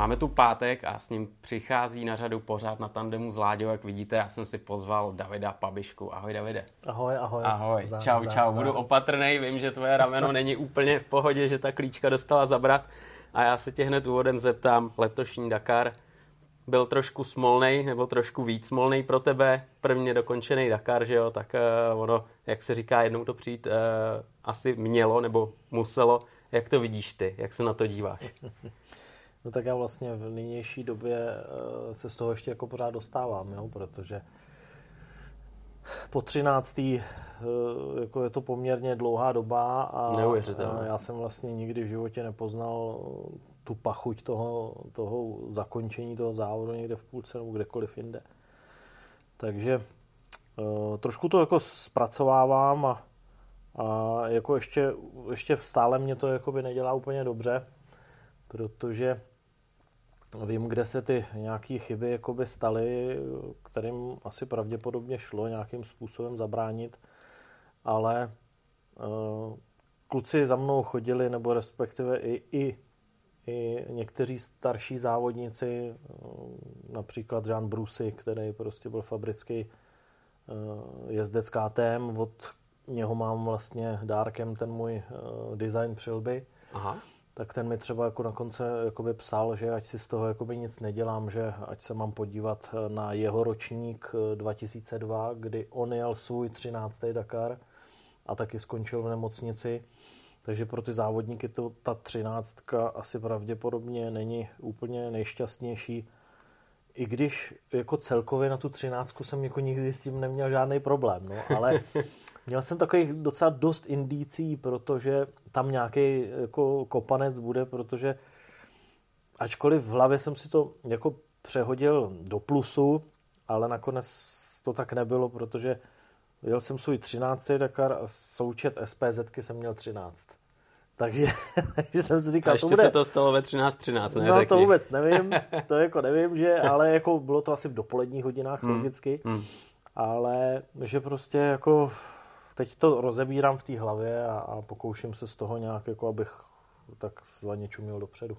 Máme tu pátek a s ním přichází na řadu pořád na tandemu s Láďou, jak vidíte, já jsem si pozval Davida Pabišku. Ahoj Davide. Ahoj, ahoj. Ahoj, zá, čau, zá, čau, zá. budu opatrný, vím, že tvoje rameno není úplně v pohodě, že ta klíčka dostala zabrat a já se tě hned úvodem zeptám, letošní Dakar byl trošku smolnej, nebo trošku víc smolnej pro tebe, prvně dokončený Dakar, že jo, tak uh, ono, jak se říká, jednou to přijít uh, asi mělo, nebo muselo. Jak to vidíš ty, jak se na to díváš? No tak já vlastně v nynější době uh, se z toho ještě jako pořád dostávám, jo, protože po 13. Uh, jako je to poměrně dlouhá doba a já jsem vlastně nikdy v životě nepoznal tu pachuť toho, toho zakončení toho závodu někde v půlce nebo kdekoliv jinde. Takže uh, trošku to jako zpracovávám a, a jako ještě, ještě stále mě to jakoby nedělá úplně dobře, protože vím, kde se ty nějaké chyby jakoby staly, kterým asi pravděpodobně šlo nějakým způsobem zabránit, ale uh, kluci za mnou chodili, nebo respektive i, i i někteří starší závodníci, eh, například Jean Brusy, který prostě byl fabrický eh, jezdec KTM, od něho mám vlastně dárkem ten můj eh, design přilby. Aha. Tak ten mi třeba jako na konce jakoby psal, že ať si z toho jakoby nic nedělám, že ať se mám podívat na jeho ročník 2002, kdy on jel svůj 13. Dakar a taky skončil v nemocnici takže pro ty závodníky to ta třináctka asi pravděpodobně není úplně nejšťastnější. I když jako celkově na tu třináctku jsem jako nikdy s tím neměl žádný problém, no, ale měl jsem takových docela dost indicí, protože tam nějaký jako kopanec bude, protože ačkoliv v hlavě jsem si to jako přehodil do plusu, ale nakonec to tak nebylo, protože jel jsem svůj 13. Dakar a součet SPZky jsem měl 13. Takže, takže jsem si říkal, a ještě to bude... se to stalo ve 13.13, 13, ne? No řekni. to vůbec nevím, to jako nevím, že, ale jako bylo to asi v dopoledních hodinách hmm. logicky, hmm. ale že prostě jako teď to rozebírám v té hlavě a, a pokouším se z toho nějak, jako abych tak zvaně čumil dopředu.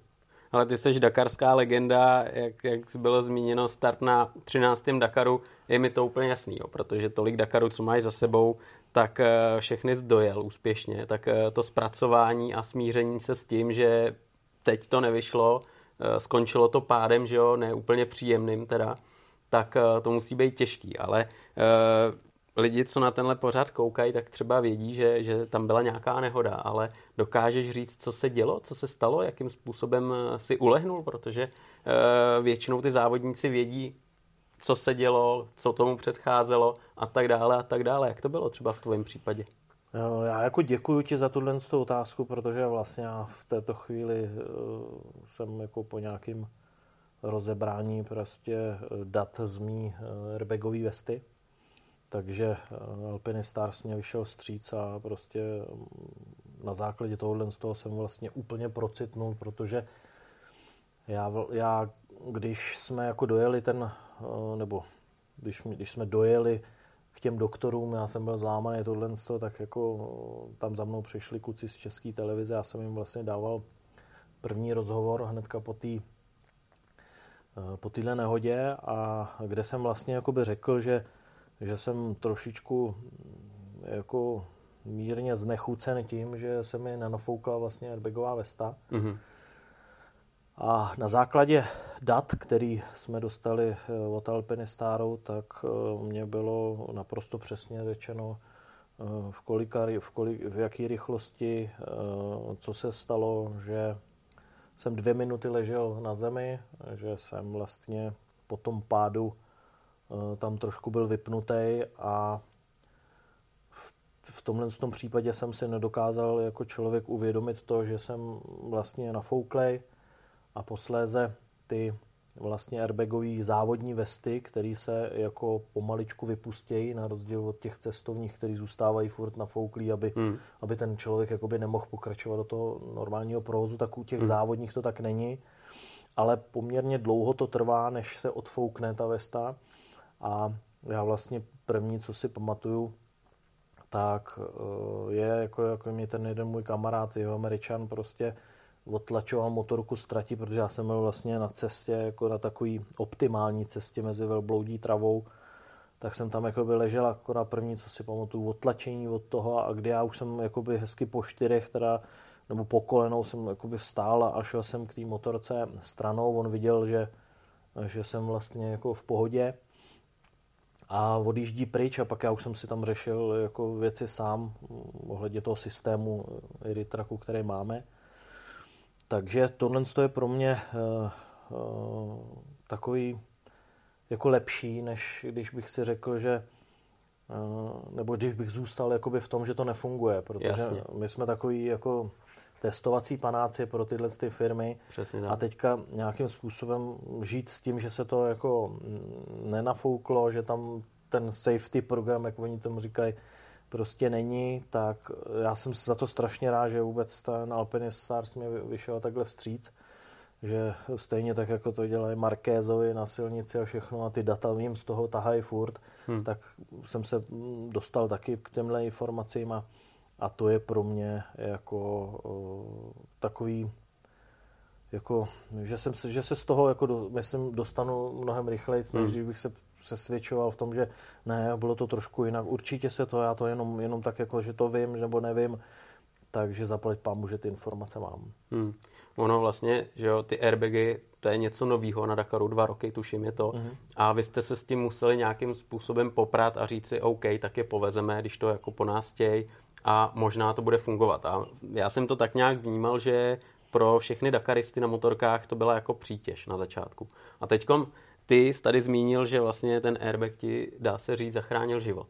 Ale ty jsi dakarská legenda, jak, jak bylo zmíněno, start na 13. Dakaru, je mi to úplně jasný, jo, protože tolik Dakarů, co máš za sebou, tak eh, všechny zdojel úspěšně, tak eh, to zpracování a smíření se s tím, že teď to nevyšlo, eh, skončilo to pádem, že jo, ne úplně příjemným teda, tak to musí být těžký, ale lidi, co na tenhle pořád koukají, tak třeba vědí, že, že tam byla nějaká nehoda, ale dokážeš říct, co se dělo, co se stalo, jakým způsobem si ulehnul, protože většinou ty závodníci vědí, co se dělo, co tomu předcházelo a tak dále a tak dále. Jak to bylo třeba v tvém případě? Já jako děkuji ti za tuhle otázku, protože vlastně já v této chvíli eh, jsem jako po nějakým rozebrání prostě eh, dat z mý eh, airbagový vesty. Takže Alpiny Stars mě vyšel stříc a prostě mm, na základě tohohle z toho jsem vlastně úplně procitnul, protože já, já když jsme jako dojeli ten Eh, nebo když, když jsme dojeli k těm doktorům, já jsem byl zlámaný tohle, tak jako eh, tam za mnou přišli kluci z české televize, já jsem jim vlastně dával první rozhovor hnedka po té eh, po téhle nehodě a kde jsem vlastně jakoby řekl, že, že jsem trošičku mm, jako mírně znechucen tím, že se mi nanofoukla vlastně airbagová vesta. Mm-hmm. A na základě dat, který jsme dostali eh, od Alpiny Staru, tak eh, mě bylo naprosto přesně řečeno, eh, v, kolika, v, kolik, v jaký rychlosti, co se stalo, že jsem dvě minuty ležel na zemi, že jsem vlastně po tom pádu tam trošku byl vypnutý a v, v tomhle tom případě jsem si nedokázal jako člověk uvědomit to, že jsem vlastně nafouklej, a posléze ty vlastně airbagové závodní vesty, které se jako pomaličku vypustějí, na rozdíl od těch cestovních, které zůstávají furt nafouklí, aby, hmm. aby ten člověk jakoby nemohl pokračovat do toho normálního provozu, tak u těch hmm. závodních to tak není. Ale poměrně dlouho to trvá, než se odfoukne ta vesta. A já vlastně první, co si pamatuju, tak eh, je, jako, jako mě ten jeden můj kamarád, jeho američan, prostě odtlačoval motorku z trati, protože já jsem byl vlastně na cestě, jako na takový optimální cestě mezi velbloudí travou, tak jsem tam jakoby ležel jako na první, co si pamatuju, odtlačení od toho a kdy já už jsem jakoby hezky po čtyřech, teda, nebo po kolenou jsem jakoby vstál a šel jsem k té motorce stranou, on viděl, že, že jsem vlastně jako v pohodě a odjíždí pryč a pak já už jsem si tam řešil jako věci sám ohledně toho systému Eritraku, který máme. Takže tohle je pro mě uh, uh, takový jako lepší, než když bych si řekl, že uh, nebo když bych zůstal jakoby v tom, že to nefunguje, protože Jasně. my jsme takový jako testovací panáci pro tyhle ty firmy Přesně tak. a teďka nějakým způsobem žít s tím, že se to jako nenafouklo, že tam ten safety program, jak oni tomu říkají, prostě není, tak já jsem za to strašně rád, že vůbec ten Alpine Stars mě vyšel takhle vstříc, že stejně tak, jako to dělají Markézovi na silnici a všechno a ty data jim z toho tahají furt, hmm. tak jsem se dostal taky k těmhle informacím a, a to je pro mě jako takový jako, že, jsem se, že se z toho, jako do, myslím, dostanu mnohem rychleji, než hmm. bych se přesvědčoval v tom, že ne, bylo to trošku jinak. Určitě se to, já to jenom, jenom tak jako, že to vím nebo nevím, takže zaplať pámu, že ty informace mám. Hmm. Ono vlastně, že jo, ty airbagy, to je něco nového na Dakaru, dva roky tuším je to. Mm-hmm. A vy jste se s tím museli nějakým způsobem poprat a říct si, OK, tak je povezeme, když to jako po nás chtěj a možná to bude fungovat. A já jsem to tak nějak vnímal, že pro všechny Dakaristy na motorkách to byla jako přítěž na začátku. A teďkom ty jsi tady zmínil, že vlastně ten airbag ti, dá se říct, zachránil život.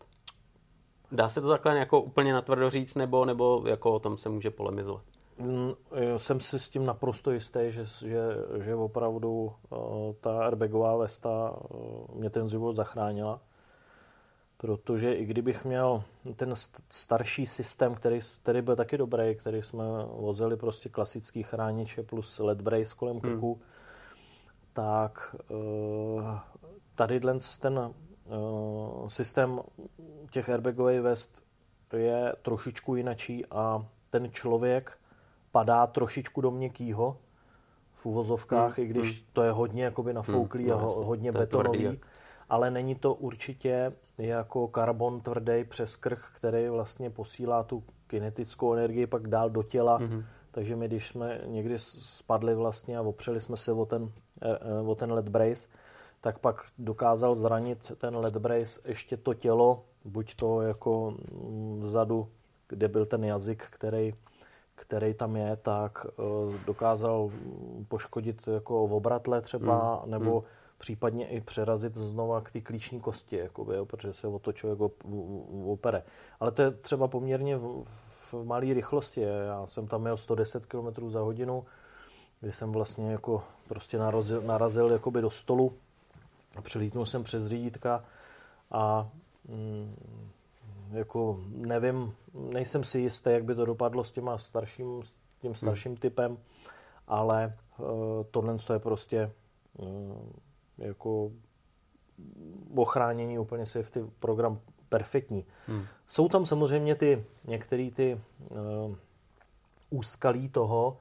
Dá se to takhle jako úplně natvrdo říct, nebo, nebo jako o tom se může polemizovat? Mm, jsem si s tím naprosto jistý, že, že, že opravdu uh, ta airbagová vesta uh, mě ten život zachránila. Protože i kdybych měl ten starší systém, který, který byl taky dobrý, který jsme vozili prostě klasický chrániče plus LED brace kolem krku, hmm tak eh, tady ten eh, systém těch airbagových vest je trošičku jinačí a ten člověk padá trošičku do měkkýho v uvozovkách, hmm. i když hmm. to je hodně jakoby nafouklý hmm. a no, hodně betonový, tvrdý, ale není to určitě jako karbon tvrdý přes krk, který vlastně posílá tu kinetickou energii pak dál do těla, hmm. takže my když jsme někdy spadli vlastně a opřeli jsme se o ten Eh, eh, o ten led brace, tak pak dokázal zranit ten led brace ještě to tělo, buď to jako mm, vzadu, kde byl ten jazyk, který, který tam je, tak eh, dokázal poškodit jako v obratle třeba, hmm. nebo hmm. Případně i přerazit znova k té klíční kosti, jakoby, jo, protože se o to člověk opere. Ale to je třeba poměrně v, v malé rychlosti. Já jsem tam měl 110 km za hodinu, kdy jsem vlastně jako prostě narazil, narazil jakoby do stolu a přelítnul jsem přes řídítka a mm, jako nevím, nejsem si jistý, jak by to dopadlo s, těma starším, s tím hmm. starším hmm. typem, ale uh, tohle je prostě uh, jako ochránění úplně safety program perfektní. Hmm. Jsou tam samozřejmě ty některé ty uh, úskalí toho,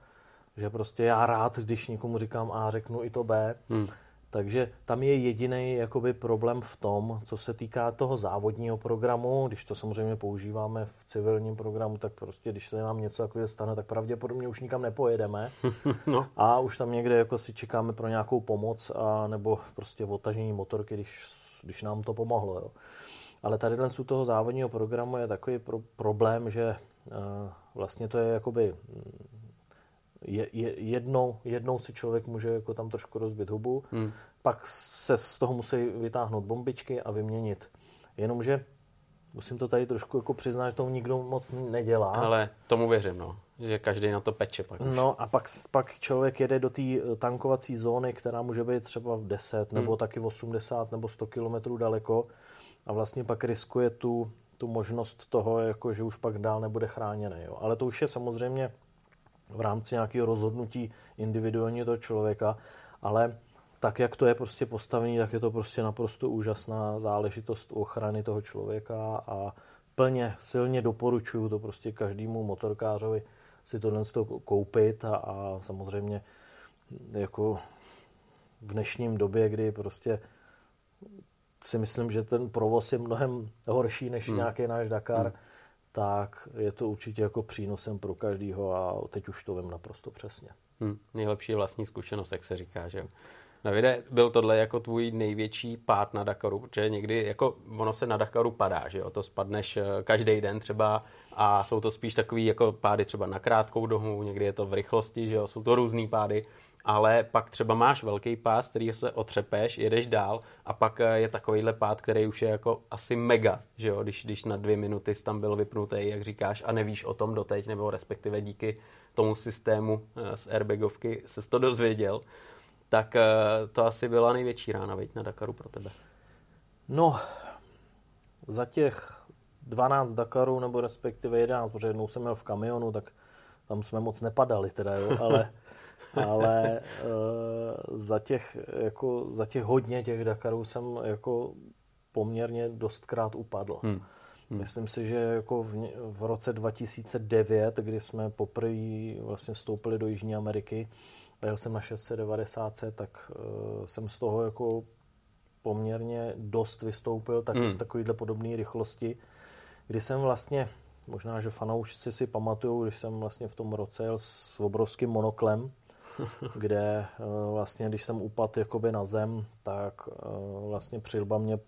že prostě já rád, když někomu říkám A, řeknu i to B. Hmm. Takže tam je jediný jakoby problém v tom, co se týká toho závodního programu, když to samozřejmě používáme v civilním programu, tak prostě když se nám něco takového stane, tak pravděpodobně už nikam nepojedeme no. a už tam někde jako si čekáme pro nějakou pomoc a nebo prostě otažení motorky, když, když nám to pomohlo. Jo. Ale tady u toho závodního programu je takový pro, problém, že uh, vlastně to je jakoby je, je, jednou, jednou si člověk může jako tam trošku rozbit hubu, hmm. pak se z toho musí vytáhnout bombičky a vyměnit. Jenomže musím to tady trošku jako přiznat, že to nikdo moc nedělá. Ale tomu věřím, no. Že každý na to peče pak už. No a pak, pak člověk jede do té eh, tankovací zóny, která může být třeba 10 hmm. nebo taky 80 nebo 100 kilometrů daleko a vlastně pak riskuje tu, tu možnost toho, jako, že už pak dál nebude chráněný. Jo. Ale to už je samozřejmě v rámci nějakého rozhodnutí individuálně toho člověka, ale tak, jak to je prostě postavený, tak je to prostě naprosto úžasná záležitost ochrany toho člověka a plně, silně doporučuju to prostě každému motorkářovi si tohle koupit a, a samozřejmě jako v dnešním době, kdy prostě si myslím, že ten provoz je mnohem horší než hmm. nějaký náš Dakar, hmm. Tak je to určitě jako přínosem pro každýho a teď už to vím naprosto přesně. Hmm. Nejlepší vlastní zkušenost, jak se říká, že Davide, byl tohle jako tvůj největší pád na Dakaru, protože někdy jako ono se na Dakaru padá, že jo, to spadneš eh, každý den třeba a jsou to spíš takový jako pády třeba na krátkou dobu, někdy je to v rychlosti, že jo, jsou to různý pády, ale pak třeba máš velký pás, který se otřepeš, jedeš dál a pak eh, je takovýhle pád, který už je jako asi mega, že jo, když, když na dvě minuty jsi tam byl vypnutý, jak říkáš, a nevíš o tom doteď, nebo respektive díky tomu systému eh, z airbagovky se to dozvěděl, tak eh, to asi byla největší rána, veď, na Dakaru pro tebe. No, za těch 12 Dakarů, nebo respektive 11, protože jednou jsem měl v kamionu, tak tam jsme moc nepadali teda, jo, ale, ale uh, za, těch, jako, za těch hodně těch Dakarů jsem jako poměrně dostkrát upadl. Hmm. Hmm. Myslím si, že jako v, v roce 2009, kdy jsme poprvé vlastně vstoupili do Jižní Ameriky, jel jsem na 690, tak uh, jsem z toho jako poměrně dost vystoupil taky hmm. v takovéhle podobné rychlosti, kdy jsem vlastně, možná, že fanoušci si pamatují, když jsem vlastně v tom roce jel s obrovským monoklem, kde uh, vlastně, když jsem upadl jakoby na zem, tak uh, vlastně přilba mě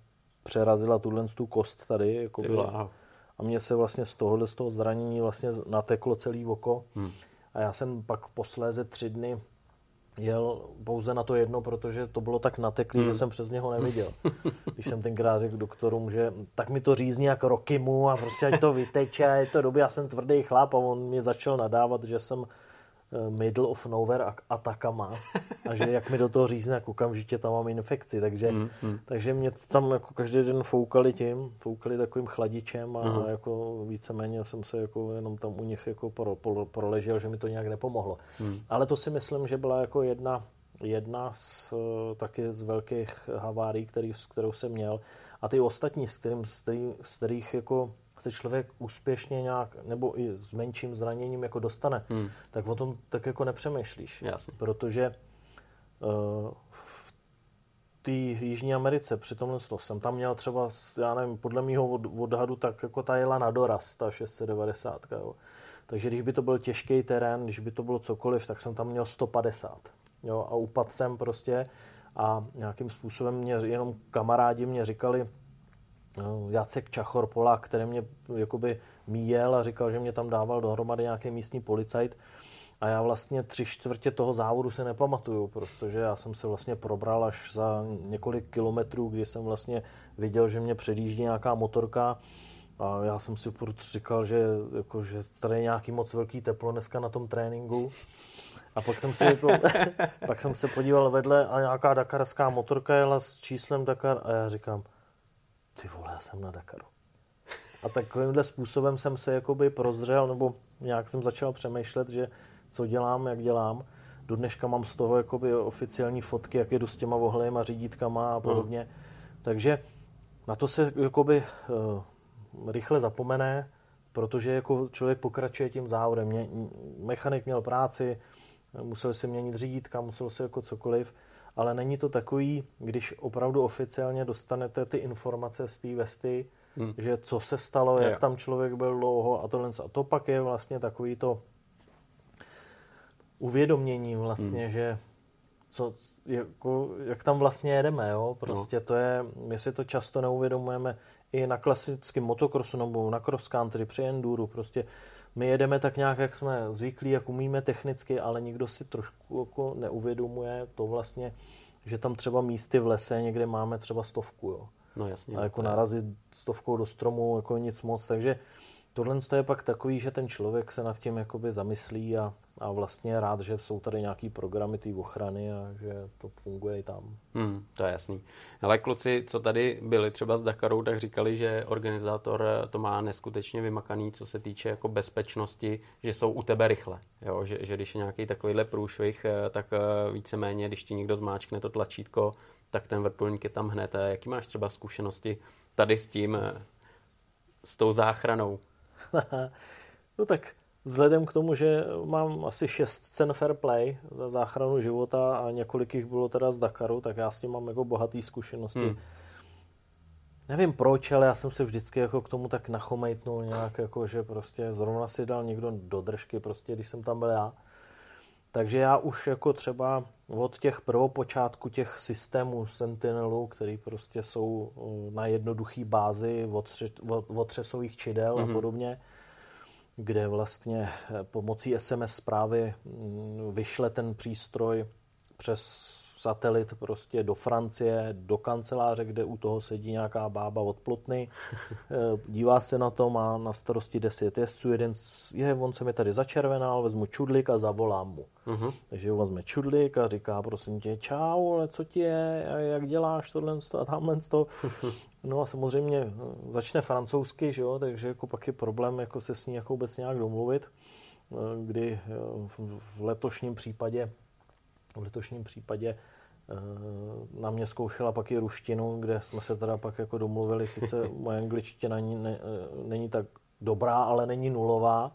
přerazila tuhle tu kost tady, jakoby, a mě se vlastně z tohohle z toho zranění vlastně nateklo celý oko. Hmm. A já jsem pak posléze tři dny jel pouze na to jedno, protože to bylo tak nateklý, hmm. že jsem přes něho neviděl. Když jsem tenkrát řekl doktorům, že tak mi to řízní jak mu a prostě ať to vyteče, je to doby, já jsem tvrdý chlap a on mě začal nadávat, že jsem middle of nowhere atakama a že jak mi do toho řízne, jak okamžitě tam mám infekci, takže, mm, mm. takže mě tam jako každý den foukali tím, foukali takovým chladičem a mm. jako víceméně jsem se jako jenom tam u nich jako pro, pro, proležel, že mi to nějak nepomohlo. Mm. Ale to si myslím, že byla jako jedna, jedna z, eh, taky z velkých havárií, který, kterou jsem měl a ty ostatní, s, kterým, z, kterých, z kterých jako se člověk úspěšně nějak, nebo i s menším zraněním jako dostane, hmm. tak o tom tak jako nepřemýšlíš. Jasně. Protože uh, v té Jižní Americe při tomhle jsem tam měl třeba, já nevím, podle mého od, odhadu, tak jako ta jela na doraz, ta 690. Jo. Takže když by to byl těžký terén, když by to bylo cokoliv, tak jsem tam měl 150. Jo, a upadl jsem prostě a nějakým způsobem mě jenom kamarádi mě říkali, Jacek Čachor, Polák, který mě jakoby míjel a říkal, že mě tam dával dohromady nějaký místní policajt. A já vlastně tři čtvrtě toho závodu se nepamatuju, protože já jsem se vlastně probral až za několik kilometrů, kdy jsem vlastně viděl, že mě předjíždí nějaká motorka a já jsem si furt říkal, že, jako, že tady je nějaký moc velký teplo dneska na tom tréninku. A pak jsem, si, jako, pak jsem se podíval vedle a nějaká dakarská motorka jela s číslem Dakar a já říkám, ty vole, já jsem na Dakaru. A takovýmhle způsobem jsem se jakoby prozřel, nebo nějak jsem začal přemýšlet, že co dělám, jak dělám. Do dneška mám z toho jakoby oficiální fotky, jak jedu s těma vohlejma, řídítkama a podobně. Mm. Takže na to se jakoby uh, rychle zapomene, protože jako člověk pokračuje tím závodem. Mě, mechanik měl práci, musel si měnit řídítka, musel si jako cokoliv ale není to takový, když opravdu oficiálně dostanete ty informace z té vesty, hmm. že co se stalo, jak tam člověk byl dlouho a tohle. A to pak je vlastně takový to uvědomění vlastně, hmm. že co, jako, jak tam vlastně jedeme, jo? Prostě no. to je, my si to často neuvědomujeme i na klasickém motokrosu nebo na cross country, při enduru, prostě my jedeme tak nějak, jak jsme zvyklí, jak umíme technicky, ale nikdo si trošku jako neuvědomuje to vlastně, že tam třeba místy v lese někde máme třeba stovku, jo. No jasně. A jako narazit stovkou do stromu, jako nic moc, takže tohle je pak takový, že ten člověk se nad tím jakoby zamyslí a, a vlastně rád, že jsou tady nějaký programy té ochrany a že to funguje i tam. Hmm, to je jasný. Ale kluci, co tady byli třeba s Dakarou, tak říkali, že organizátor to má neskutečně vymakaný, co se týče jako bezpečnosti, že jsou u tebe rychle. Jo? Že, že když je nějaký takovýhle průšvih, eh, tak eh, víceméně, když ti někdo zmáčkne to tlačítko, tak ten vrtulník je tam hned. Jaký máš třeba zkušenosti tady s tím, eh, s tou záchranou? no tak Vzhledem k tomu, že mám asi šest cen fair play za záchranu života a několik jich bylo teda z Dakaru, tak já s tím mám jako bohatý zkušenosti. Hmm. Nevím proč, ale já jsem se vždycky jako k tomu tak nachomejtnul nějak, jako že prostě zrovna si dal někdo do držky, prostě když jsem tam byl já. Takže já už jako třeba od těch prvopočátku těch systémů Sentinelu, který prostě jsou uh, na jednoduchý bázi od, tři, od, od čidel mm-hmm. a mhm. podobně, kde vlastně eh, pomocí SMS zprávy mm, vyšle ten přístroj přes satelit prostě do Francie, do kanceláře, kde u toho sedí nějaká bába od plotny, eh, dívá se na to, má na starosti 10 jezdců, jeden je, on se mi tady začervenal, vezmu čudlik a zavolám mu. Uh-huh. Takže on vezme čudlik a říká, prosím tě, čau, ale co ti je, jak děláš tohle a tamhle to. No a samozřejmě eh, začne francouzsky, že jo, takže jako pak je problém jako se s ní jako vůbec nějak domluvit, eh, kdy v letošním případě v letošním případě Eh, na mě zkoušela pak i ruštinu, kde jsme se teda pak jako domluvili, sice moje angličtina není, ne, eh, není tak dobrá, ale není nulová,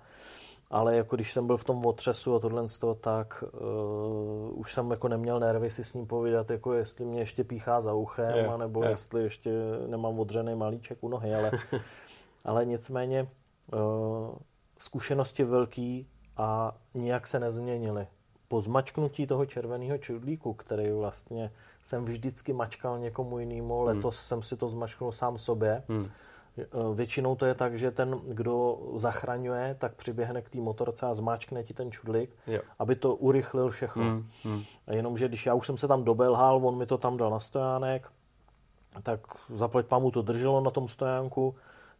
ale jako když jsem byl v tom otřesu a tohle toho, tak uh, už jsem jako neměl nervy si s ním povídat, jako jestli mě ještě píchá za uchem, je, anebo je. jestli ještě nemám odřený malíček u nohy, ale, ale nicméně uh, zkušenosti velký a nijak se nezměnily po zmačknutí toho červeného čudlíku, který vlastně jsem vždycky mačkal někomu jinému, hmm. letos jsem si to zmačknul sám sobě. Hmm. E, většinou to je tak, že ten, kdo zachraňuje, tak přiběhne k té motorce a zmáčkne ti ten čudlík, jo. aby to urychlil všechno. Hmm. Hmm. Jenomže když já už jsem se tam dobelhal, on mi to tam dal na stojánek, tak zaplať pamu to drželo na tom stojánku,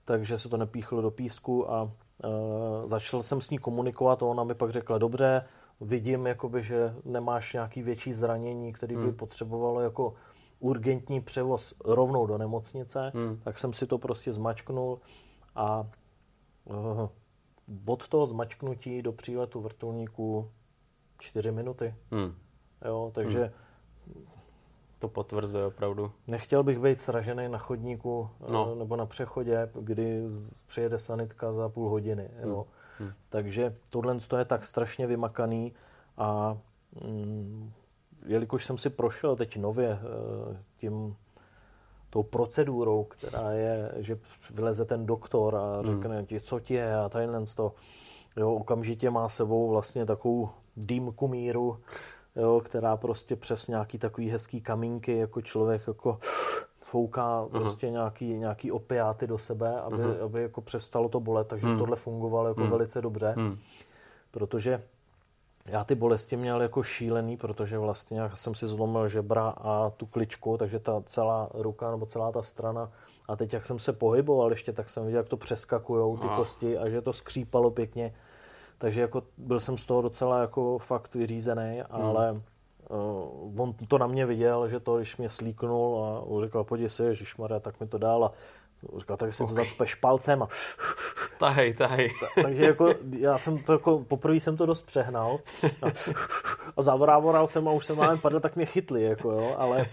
takže se to nepíchlo do písku a e, začal jsem s ní komunikovat a ona mi pak řekla, dobře, vidím, jakoby, že nemáš nějaký větší zranění, který by hmm. potřebovalo jako urgentní převoz rovnou do nemocnice, hmm. tak jsem si to prostě zmačknul a uh, od toho zmačknutí do příletu vrtulníku čtyři minuty. Hmm. Jo, takže hmm. to potvrzuje opravdu. Nechtěl bych být sražený na chodníku eh, no. nebo na přechodě, kdy přijede sanitka za půl hodiny. Jo. Hmm. Hmm. Takže tohle je tak strašně vymakaný a mm, jelikož jsem si prošel teď nově eh, tím tou procedurou, která je, že vyleze ten doktor a hmm. řekne ti, co ti je a tadyhle to, jo, okamžitě má sebou vlastně takovou dýmku míru, jo, která prostě přes nějaký takový hezký kamínky jako člověk jako fouká uh-huh. prostě nějaký, nějaký opiáty do sebe, aby, uh-huh. aby jako přestalo to bolet, takže uh-huh. tohle fungovalo jako uh-huh. velice dobře, uh-huh. protože já ty bolesti měl jako šílený, protože vlastně já jsem si zlomil žebra a tu kličku, takže ta celá ruka nebo celá ta strana a teď jak jsem se pohyboval ještě, tak jsem viděl, jak to přeskakujou ty kosti a že to skřípalo pěkně. Takže jako byl jsem z toho docela jako fakt vyřízený, hmm. Uh, on to na mě viděl, že to, když mě slíknul a říkal, podívej se, Ježišmarja, tak mi to dál a říkal, tak si okay. to zacpeš palcem a... Tahej, tahej. Ta, takže jako, já jsem to jako, poprvé jsem to dost přehnal a, a zavrávoral jsem a už jsem máme padl, tak mě chytli, jako jo, ale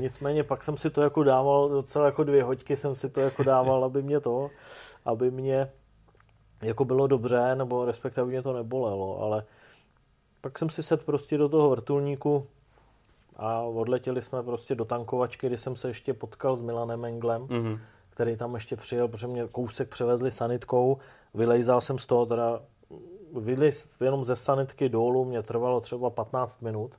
nicméně pak jsem si to jako dával, docela jako dvě hoďky jsem si to jako dával, aby mě to, aby mě jako bylo dobře, nebo respektive mě to nebolelo, ale pak jsem si sedl prostě do toho vrtulníku a odletěli jsme prostě do tankovačky, kdy jsem se ještě potkal s Milanem Englem, mm-hmm. který tam ještě přijel, protože mě kousek převezli sanitkou, vylejzal jsem z toho, teda vylez jenom ze sanitky dolů, mě trvalo třeba 15 minut,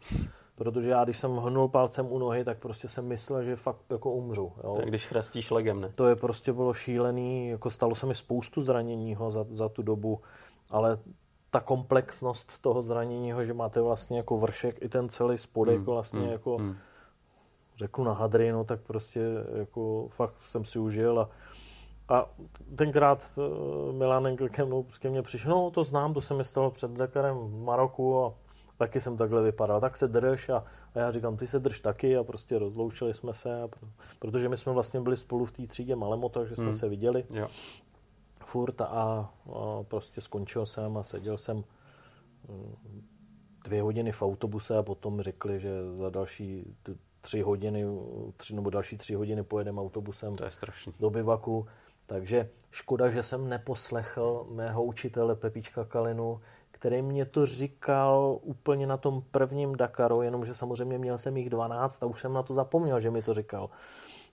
protože já, když jsem hnul palcem u nohy, tak prostě jsem myslel, že fakt jako umřu. Jo. Tak když chrastíš legem, ne? To je prostě bylo šílený, jako stalo se mi spoustu zraněního za, za tu dobu, ale ta komplexnost toho zranění, že máte vlastně jako vršek i ten celý spodek hmm, vlastně hmm, jako hmm. řeknu na hadry, no tak prostě jako fakt jsem si užil a, a tenkrát uh, Milan Engel ke mnou ke mně přišel, no to znám, to se mi stalo před Dakarem v Maroku a taky jsem takhle vypadal, tak se drž a, a já říkám, ty se drž taky a prostě rozloučili jsme se, a, protože my jsme vlastně byli spolu v té třídě Malemo, takže jsme hmm. se viděli. Jo furt a, a prostě skončil jsem a seděl jsem mm, dvě hodiny v autobuse a potom řekli, že za další tři hodiny, tři nebo další tři hodiny pojedeme autobusem to je strašný. do bivaku. Takže škoda, že jsem neposlechl mého učitele Pepička Kalinu, který mě to říkal úplně na tom prvním Dakaru, jenomže samozřejmě měl jsem jich 12 a už jsem na to zapomněl, že mi to říkal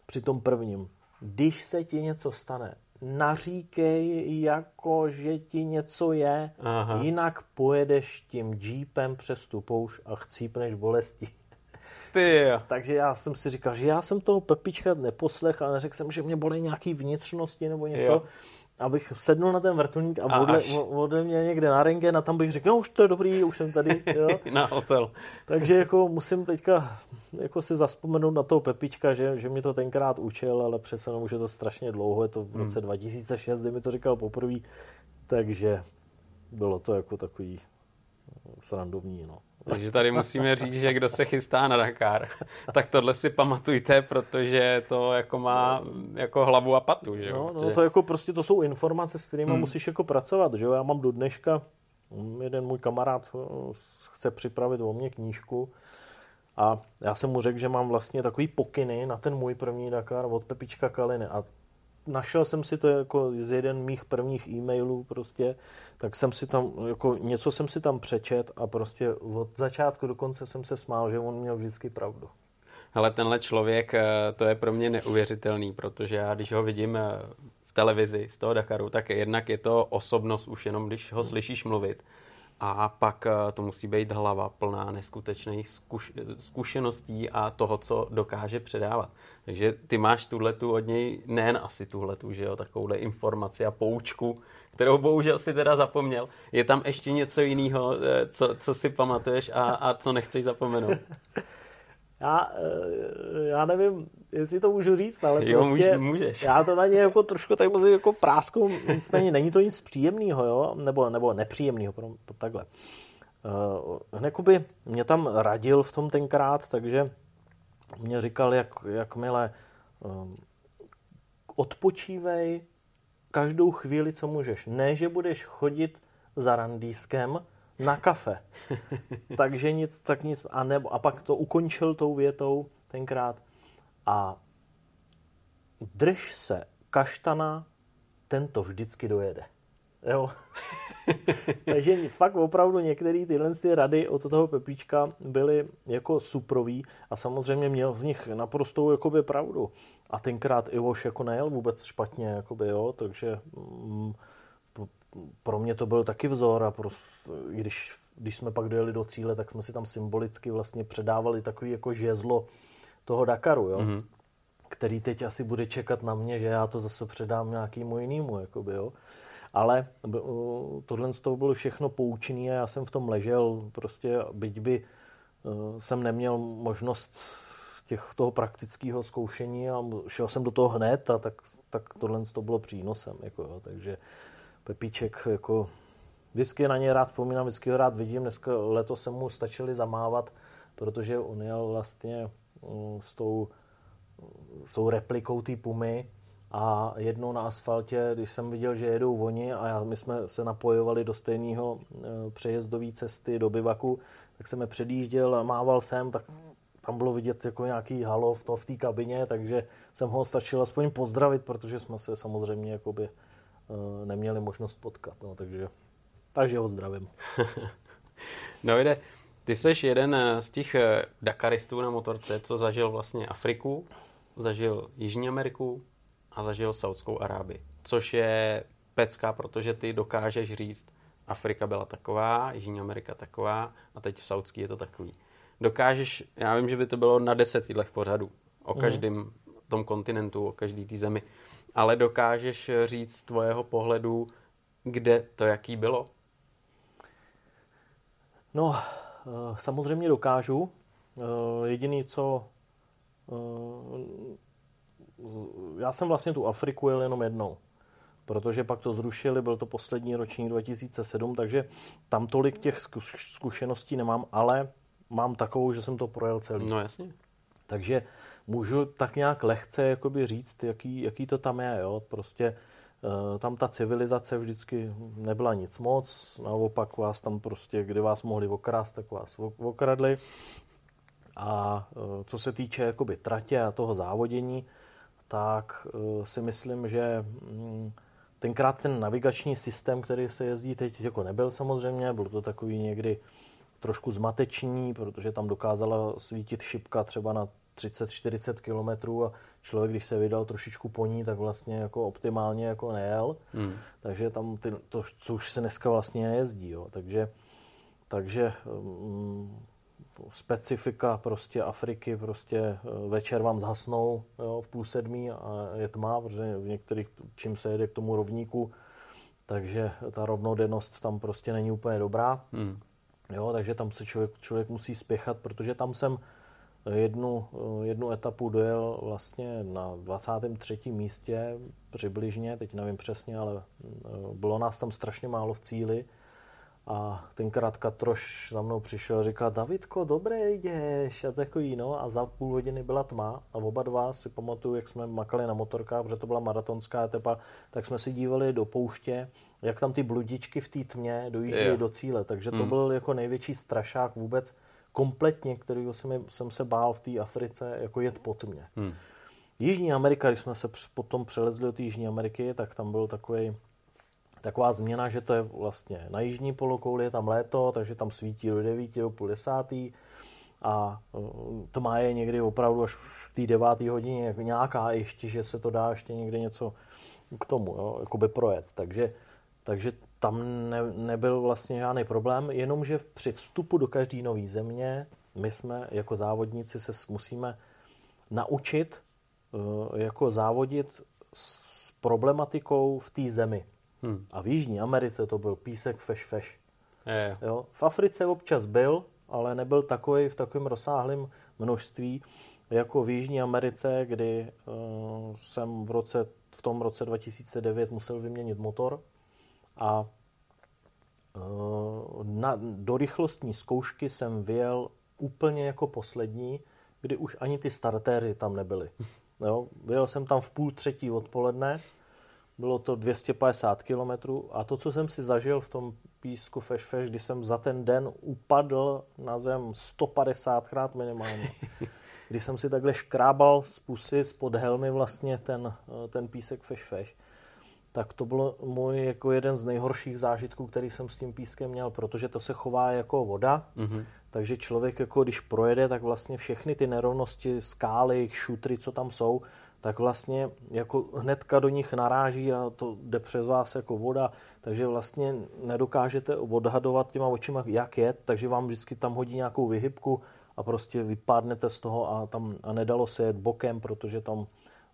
při tom prvním. Když se ti něco stane, naříkej, jako že ti něco je, Aha. jinak pojedeš tím jeepem přes tu pouš a chcípneš bolesti. Ty Takže já jsem si říkal, že já jsem toho Pepička neposlech a neřekl jsem, že mě bolí nějaký vnitřnosti nebo něco. Jo abych sednul na ten vrtulník a, a ode, ode mě někde na rengen a tam bych řekl, no už to je dobrý, už jsem tady. Jo. na hotel. Takže jako musím teďka jako si zaspomenout na toho Pepička, že, že mi to tenkrát učil, ale přece jenom už je to strašně dlouho, je to v roce hmm. 2006, kdy mi to říkal poprvé, takže bylo to jako takový srandovní. No. Takže tady musíme říct, že kdo se chystá na Dakar, tak tohle si pamatujte, protože to jako má jako hlavu a patu. Že jo? No, no, to jako prostě to jsou informace, s kterými hmm. musíš jako pracovat. Že jo? Já mám do dneška, jeden můj kamarád eh, chce připravit o mě knížku a já jsem mu řekl, že mám vlastně takový pokyny na ten můj první Dakar od Pepička Kaliny a našel jsem si to jako z jeden mých prvních e-mailů prostě, tak jsem si tam, jako něco jsem si tam přečet a prostě od začátku do konce jsem se smál, že on měl vždycky pravdu. Ale tenhle člověk, eh, to je pro mě neuvěřitelný, protože já, když ho vidím eh, v televizi z toho Dakaru, tak jednak je to osobnost už jenom, když ho slyšíš mluvit. A pak eh, to musí být hlava plná neskutečných zkuš- zkušeností a toho, co dokáže předávat. Takže ty máš tuhletu od něj, nejen asi tuhletu, že jo, takovouhle informaci a poučku, kterou bohužel si teda zapomněl. Je tam ještě něco jiného, eh, co, co si pamatuješ a, a co nechceš zapomenout? Já, eh, já nevím, jestli to můžu říct, ale jo, prostě můžeš. já to na ně jako trošku tak mezi jako prásku, nicméně není to nic příjemného, jo, nebo, nebo nepříjemného, takhle. Uh, mě tam radil v tom tenkrát, takže mě říkal, jak, jakmile um, odpočívej každou chvíli, co můžeš. Ne, že budeš chodit za randískem, na kafe. Takže nic, tak nic. A, nebo, a pak to ukončil tou větou tenkrát. A drž se kaštana, ten to vždycky dojede. Jo. Takže fakt opravdu některé tyhle ty rady od toho Pepíčka byly jako suprový a samozřejmě měl v nich naprostou jakoby pravdu. A tenkrát Ivoš jako nejel vůbec špatně, jakoby, jo, takže mm, pro mě to byl taky vzor a prostě, když, když jsme pak dojeli do cíle, tak jsme si tam symbolicky vlastně předávali takový jako žezlo toho Dakaru, jo. Mm-hmm. který teď asi bude čekat na mě, že já to zase předám nějakýmu jinému, jakoby, jo. Ale tohle z toho bylo všechno poučené a já jsem v tom ležel, prostě byť by e, jsem neměl možnost těch, toho praktického zkoušení a šel jsem do toho hned a tak, tak tohle to bylo přínosem. Jako, jo. Takže Pepíček, jako vždycky na něj rád vzpomínám, vždycky ho rád vidím. Dneska letos se mu stačili zamávat, protože on jel vlastně mm, s tou, s tou replikou té Pumy a jednou na asfaltě, když jsem viděl, že jedou oni a já, my jsme se napojovali do stejného e, přejezdové cesty do bivaku, tak jsem je předjížděl a mával jsem, tak tam bylo vidět jako nějaký halo v, v té kabině, takže jsem ho stačil aspoň pozdravit, protože jsme se samozřejmě jakoby neměli možnost potkat. No, takže, takže ho zdravím. no jde. Ty jsi jeden eh, z těch eh, Dakaristů na motorce, co zažil vlastně Afriku, zažil Jižní Ameriku a zažil Saudskou Arábii. Což je pecka, protože ty dokážeš říct, Afrika byla taková, Jižní Amerika taková a teď v Saudský je to takový. Dokážeš, já vím, že by to bylo na deset týdlech pořadu, o mhm. každém mm. tom kontinentu, o každý té zemi ale dokážeš říct z tvojeho pohledu, kde to jaký bylo? No, eh, samozřejmě dokážu. Eh, jediný, co... Eh, já jsem vlastně tu Afriku jel jenom jednou, protože pak to zrušili, byl to poslední ročník 2007, takže tam tolik těch zkušeností nemám, ale mám takovou, že jsem to projel celý. No jasně. Takže můžu tak nějak lehce jakoby říct, jaký, jaký to tam je. Jo? Prostě eh, tam ta civilizace vždycky nebyla nic moc, naopak vás tam prostě, kdy vás mohli okrást, tak vás okradli. A eh, co se týče jakoby tratě a toho závodění, tak si myslím, že mm, tenkrát ten navigační systém, který se jezdí teď, jako nebyl samozřejmě, byl to takový někdy trošku zmateční, protože tam dokázala svítit šipka třeba na 30-40 kilometrů a člověk, když se vydal trošičku po ní, tak vlastně jako optimálně jako nejel. Hmm. Takže tam ty, to, co už se dneska vlastně nejezdí. Jo. Takže, takže um, specifika prostě Afriky, prostě eh, večer vám zhasnou jo, v půl sedmí a je tma, protože v některých, čím se jede k tomu rovníku, takže ta rovnodennost tam prostě není úplně dobrá. Hmm. Jo, takže tam se člověk, člověk musí spěchat, protože tam jsem jednu, jednu etapu dojel vlastně na 23. místě přibližně, teď nevím přesně, ale bylo nás tam strašně málo v cíli. A tenkrát Katroš za mnou přišel a říkal, Davidko, dobré jdeš a takový, no. A za půl hodiny byla tma a oba dva si pamatuju, jak jsme makali na motorkách, protože to byla maratonská etapa, tak jsme si dívali do pouště, jak tam ty bludičky v té tmě dojíždějí do cíle. Takže to hmm. byl jako největší strašák vůbec kompletně, kterého jsem, jsem se bál v té Africe, jako jet pod mě. Hmm. Jižní Amerika, když jsme se potom přelezli do té Jižní Ameriky, tak tam byl takový taková změna, že to je vlastně na jižní polokouli, je tam léto, takže tam svítí do 9, do půl desátý a to má je někdy opravdu až v té deváté hodině nějaká ještě, že se to dá ještě někde něco k tomu, jo, jakoby projet. Takže, takže tam ne, nebyl vlastně žádný problém, jenomže při vstupu do každé nové země my jsme jako závodníci se musíme naučit uh, jako závodit s problematikou v té zemi. Hmm. A v Jižní Americe to byl písek feš feš. Je. Jo? V Africe občas byl, ale nebyl takový v takovém rozsáhlém množství jako v Jižní Americe, kdy uh, jsem v, roce, v tom roce 2009 musel vyměnit motor a eh, na, do rychlostní zkoušky jsem vyjel úplně jako poslední, kdy už ani ty startéry tam nebyly. Jo, vyjel jsem tam v půl třetí odpoledne, bylo to 250 km a to, co jsem si zažil v tom písku Feš Feš, kdy jsem za ten den upadl na zem 150 krát minimálně. Když jsem si takhle škrábal z pusy, spod helmy vlastně ten, eh, ten písek Feš Feš tak to bylo můj jako jeden z nejhorších zážitků, který jsem s tím pískem měl, protože to se chová jako voda, mm-hmm. takže člověk jako když projede, tak vlastně všechny ty nerovnosti, skály, šutry, co tam jsou, tak vlastně jako hnedka do nich naráží a to jde přes vás jako voda, takže vlastně nedokážete odhadovat těma očima, jak je, takže vám vždycky tam hodí nějakou vyhybku a prostě vypadnete z toho a tam a nedalo se jet bokem, protože tam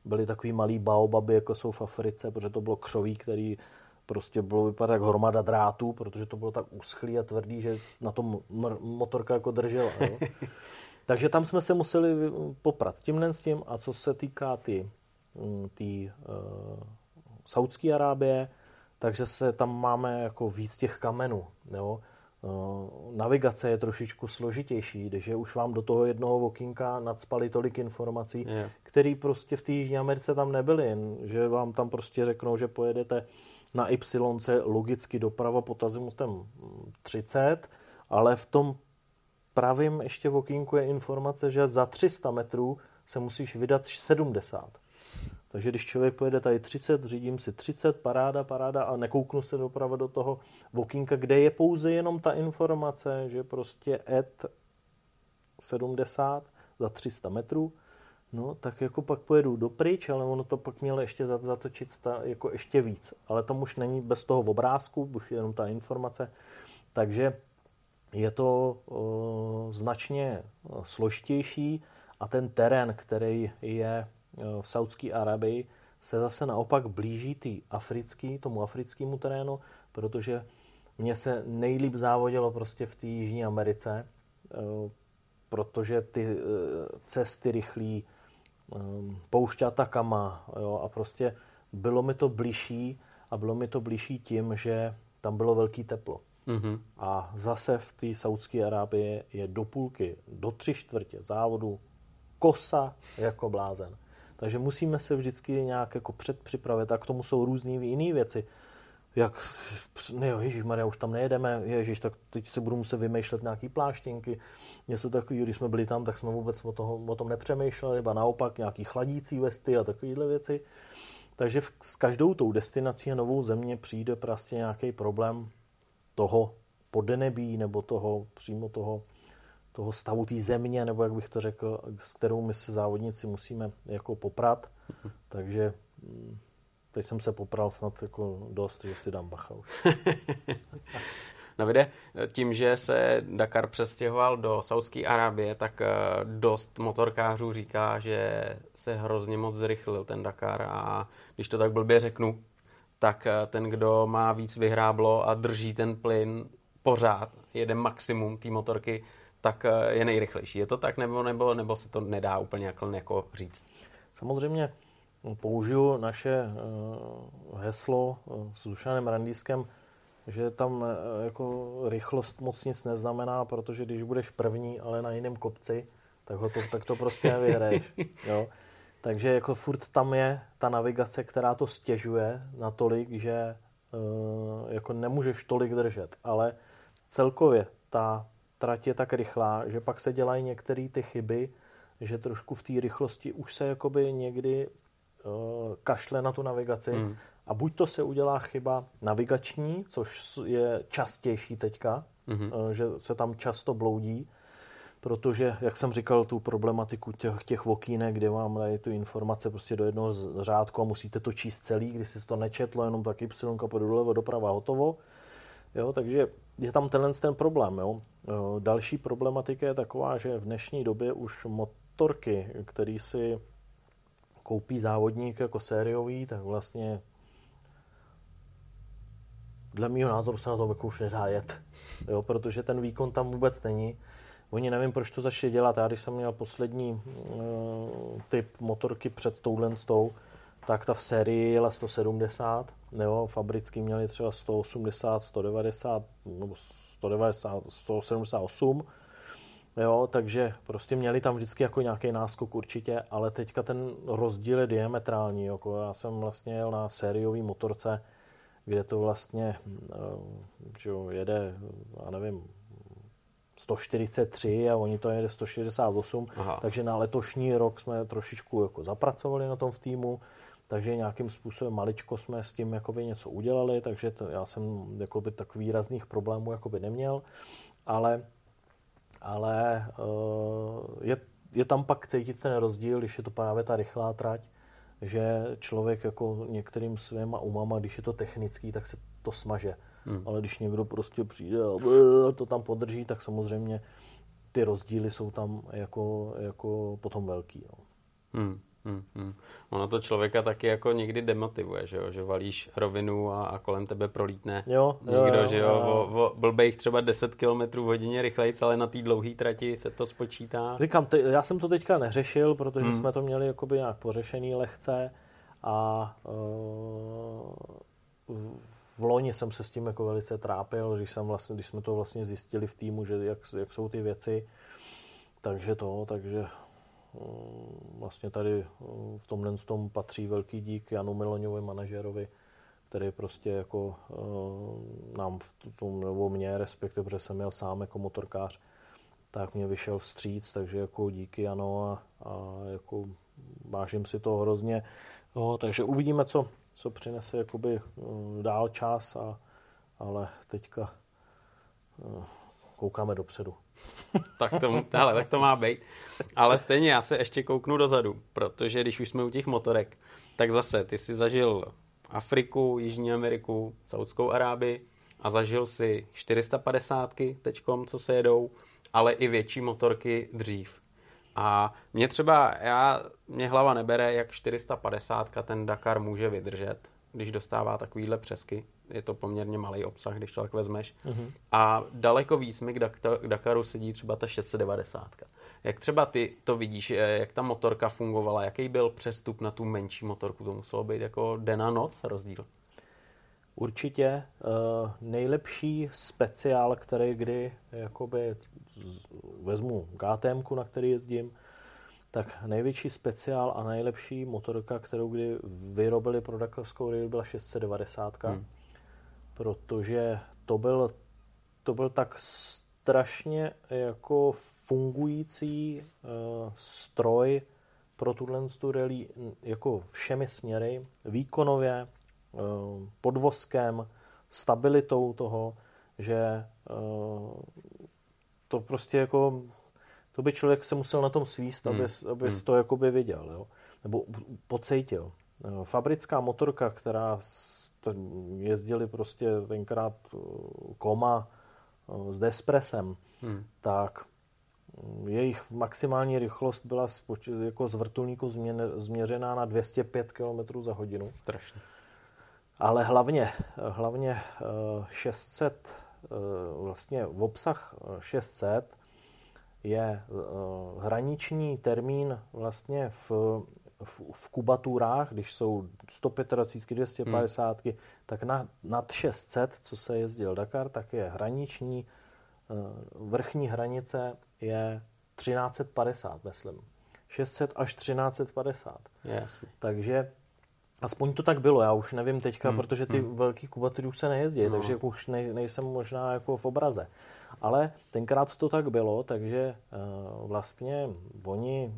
byly takový malý baobaby, jako jsou v Africe, protože to bylo křoví, který prostě bylo vypadat jak hromada drátů, protože to bylo tak uschlý a tvrdý, že na tom motorka jako držela. Jo? Takže tam jsme se museli poprat s tímhle s tím a co se týká ty, mm, ty uh, Saudské Arábie, takže se tam máme jako víc těch kamenů. Jo? Uh, navigace je trošičku složitější, když už vám do toho jednoho okýnka nadspali tolik informací, yeah. které prostě v té Jižní Americe tam nebyly, že vám tam prostě řeknou, že pojedete na Y logicky doprava pod azimutem 30, ale v tom pravým ještě v okýnku je informace, že za 300 metrů se musíš vydat 70. Takže když člověk pojede tady 30, řídím si 30, paráda, paráda a nekouknu se doprava do toho okýnka, kde je pouze jenom ta informace, že prostě et 70 za 300 metrů, no tak jako pak pojedu dopryč, ale ono to pak mělo ještě zatočit ta, jako ještě víc. Ale to už není bez toho obrázku, už jenom ta informace. Takže je to uh, značně složitější a ten terén, který je v Saudské Arabii, se zase naopak blíží tý africký, tomu africkému terénu, protože mně se nejlíp závodilo prostě v té Jižní Americe, protože ty cesty rychlí, poušťata kama jo, a prostě bylo mi to blížší a bylo mi to blížší tím, že tam bylo velký teplo. Mm-hmm. A zase v té Saudské Arábii je do půlky, do tři čtvrtě závodu kosa jako blázen. Takže musíme se vždycky nějak jako předpřipravit a k tomu jsou různé jiné věci. jak, ne jo, Ježíš Maria, už tam nejedeme, Ježíš, tak teď se budu muset vymýšlet nějaký pláštěnky, něco takového, když jsme byli tam, tak jsme vůbec o, toho, o tom nepřemýšleli, ba naopak nějaký chladící vesty a takovéhle věci. Takže v, s každou tou destinací a novou země přijde prostě nějaký problém toho podnebí nebo toho přímo toho, toho stavu té země, nebo jak bych to řekl, s kterou my se závodníci musíme jako poprat. Takže mm, teď jsem se popral snad jako dost, že si dám bacha už. Navide, tím, že se Dakar přestěhoval do Saudské Arábie, tak eh, dost motorkářů říká, že se hrozně moc zrychlil ten Dakar a když to tak blbě řeknu, tak eh, ten, kdo má víc vyhráblo a drží ten plyn pořád, jede maximum té motorky, tak eh, je nejrychlejší. Je to tak, nebo, nebo, nebo se to nedá úplně jako, jako říct? Samozřejmě použiju naše heslo s Dušanem Randískem, že tam eh, jako rychlost moc nic neznamená, protože když budeš první, ale na jiném kopci, tak, ho to, tak to prostě nevyhraješ. Jo? Takže jako furt tam je ta navigace, která to stěžuje natolik, že jako nemůžeš tolik držet. Ale celkově ta trať je tak rychlá, že pak se dělají některé ty chyby, že trošku v té rychlosti už se jakoby někdy uh, kašle na tu navigaci hmm. A buď to se udělá chyba navigační, což je častější teďka, mm-hmm. že se tam často bloudí, protože, jak jsem říkal, tu problematiku těch, těch vokínek, kde vám dají tu informace prostě do jednoho řádku a musíte to číst celý, když si to nečetlo, jenom tak Y půjdu doleva, doprava, hotovo. Jo, takže je tam tenhle ten problém. Jo. Eh, další problematika je taková, že v dnešní době už motorky, který si koupí závodník jako sériový, tak vlastně dle mého názoru se na tom jako už nedá jet, jo, protože ten výkon tam vůbec není. Oni nevím, proč to začali dělat. Já když jsem měl poslední uh, typ motorky před touhle stou, tak ta v sérii jela 170, jo, fabrický měli třeba 180, 190, nebo 190, 178, jo, takže prostě měli tam vždycky jako nějaký náskok určitě, ale teďka ten rozdíl je diametrální, jako já jsem vlastně jel na sériové motorce, kde to vlastně eh, že jo, jede, já nevím, 143 a oni to jede 168, Aha. takže na letošní rok jsme trošičku jako zapracovali na tom v týmu, takže nějakým způsobem maličko jsme s tím jakoby něco udělali, takže to, já jsem jakoby tak výrazných problémů jakoby neměl, ale, ale uh, je, je tam pak cítit ten rozdíl, když je to právě ta rychlá trať, že člověk jako některým svýma umama, když je to technický, tak se to smaže. Hmm. Ale když někdo prostě přijde a to tam podrží, tak samozřejmě ty rozdíly jsou tam jako, jako potom velký. No. Hmm. Hmm, hmm. Ono to člověka taky jako někdy demotivuje, že jo? že valíš rovinu a, a kolem tebe prolítne jo, někdo, jo, že jo, jo. O, o blbejch třeba 10 km v hodině rychleji, ale na té dlouhé trati se to spočítá. Říkám, te, já jsem to teďka neřešil, protože hmm. jsme to měli jakoby nějak pořešený lehce a uh, v loni jsem se s tím jako velice trápil, když, jsem vlastně, když jsme to vlastně zjistili v týmu, že jak, jak jsou ty věci, takže to, takže vlastně tady eh, v tomhle tom patří velký dík Janu Miloňovi, manažerovi, který prostě jako eh, nám v tom, nebo mě, respektive, protože jsem měl sám jako motorkář, tak mě vyšel vstříc, takže jako díky Jano a, a jako vážím si to hrozně. No, takže uvidíme, co, co přinese jakoby dál čas, a, ale teďka koukáme dopředu. tak, to, hele, tak to má být. Ale stejně já se ještě kouknu dozadu, protože když už jsme u těch motorek, tak zase ty jsi zažil Afriku, Jižní Ameriku, Saudskou Arábii a zažil si 450 teďkom, co se jedou, ale i větší motorky dřív. A mě třeba, já, mě hlava nebere, jak 450 ten Dakar může vydržet, když dostává takovýhle přesky je to poměrně malý obsah, když to tak vezmeš. Mm-hmm. A daleko víc mi k, Dakaru sedí třeba ta 690. Jak třeba ty to vidíš, eh, jak ta motorka fungovala, jaký byl přestup na tu menší motorku? To muselo být jako den a noc rozdíl. Určitě uh, nejlepší speciál, který kdy jakoby vezmu KTM, na který jezdím, tak největší speciál a nejlepší motorka, kterou kdy vyrobili pro Dakarskou byla 690. Hmm protože to byl, to byl tak strašně jako fungující uh, stroj pro tuhle rally jako všemi směry, výkonově, uh, podvozkem, stabilitou toho, že uh, to prostě jako to by člověk se musel na tom svíst, hmm. aby, aby hmm. to jakoby viděl, jo? nebo pocejtil. Fabrická motorka, která jezdili prostě tenkrát koma s Despresem, hmm. tak jejich maximální rychlost byla jako z vrtulníku změřená na 205 km za hodinu. Strašně. Ale hlavně, hlavně 600, eh, vlastně v obsah 600 je eh, hraniční termín vlastně v, v, v kubaturách, když jsou 125, 250, hmm. tak na, nad 600, co se jezdil Dakar, tak je hraniční, eh, vrchní hranice je 1350, myslím. 600 až 1350. Jasně. Takže aspoň to tak bylo, já už nevím teďka, hmm. protože ty hmm. velký kubatury už se nejezdí, no. takže už nej, nejsem možná jako v obraze. Ale tenkrát to tak bylo, takže uh, vlastně oni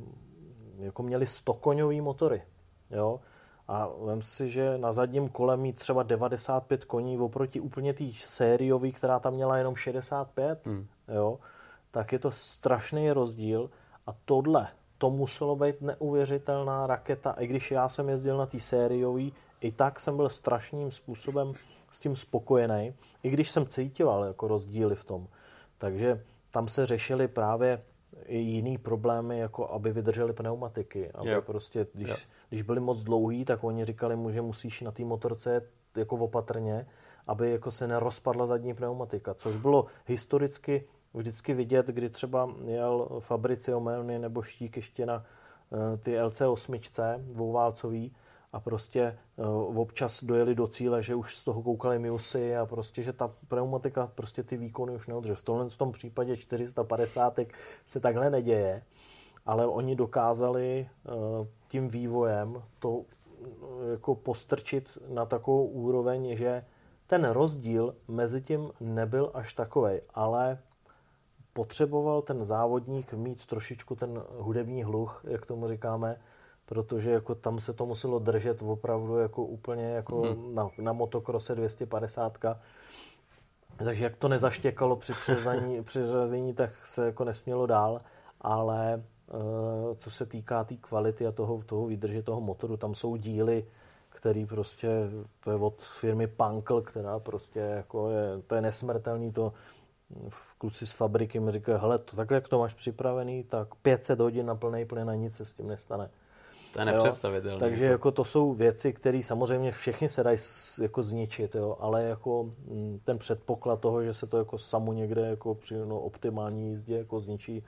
jako měli 100 koňový motory. Jo? A vem si, že na zadním kole mít třeba 95 koní oproti úplně té sériový, která tam měla jenom 65, hmm. jo? tak je to strašný rozdíl. A tohle, to muselo být neuvěřitelná raketa. I když já jsem jezdil na té sériový, i tak jsem byl strašným způsobem s tím spokojený. I když jsem cítil jako rozdíly v tom. Takže tam se řešily právě jiný problémy, jako aby vydržely pneumatiky. Aby yep. prostě, když, yep. když byly moc dlouhý, tak oni říkali mu, že musíš na té motorce jako opatrně, aby jako se nerozpadla zadní pneumatika, což bylo historicky vždycky vidět, kdy třeba jel Fabricio Melny nebo Štík ještě na eh, ty LC8 dvouválcový, a prostě uh, občas dojeli do cíle, že už z toho koukali minusy a prostě, že ta pneumatika prostě ty výkony už neodře. V tomhle v tom případě 450 se takhle neděje, ale oni dokázali uh, tím vývojem to uh, jako postrčit na takovou úroveň, že ten rozdíl mezi tím nebyl až takový, ale potřeboval ten závodník mít trošičku ten hudební hluch, jak tomu říkáme, protože jako tam se to muselo držet opravdu jako úplně jako hmm. na, na motokrose 250. Takže jak to nezaštěkalo při přeřazení, přeřazení, tak se jako nesmělo dál, ale uh, co se týká té tý kvality a toho, toho výdrže toho motoru, tam jsou díly, který prostě, to je od firmy Pankl, která prostě jako je, to je nesmrtelný, to kluci z fabriky mi říkají, hele, to takhle, jak to máš připravený, tak 500 hodin na plný plyn a nic se s tím nestane. To je nepředstavitelné. Takže jako to jsou věci, které samozřejmě všechny se dají jako zničit, jo, ale jako mm, ten předpoklad toho, že se to jako samo někde jako při no, optimální jízdě jako zničí,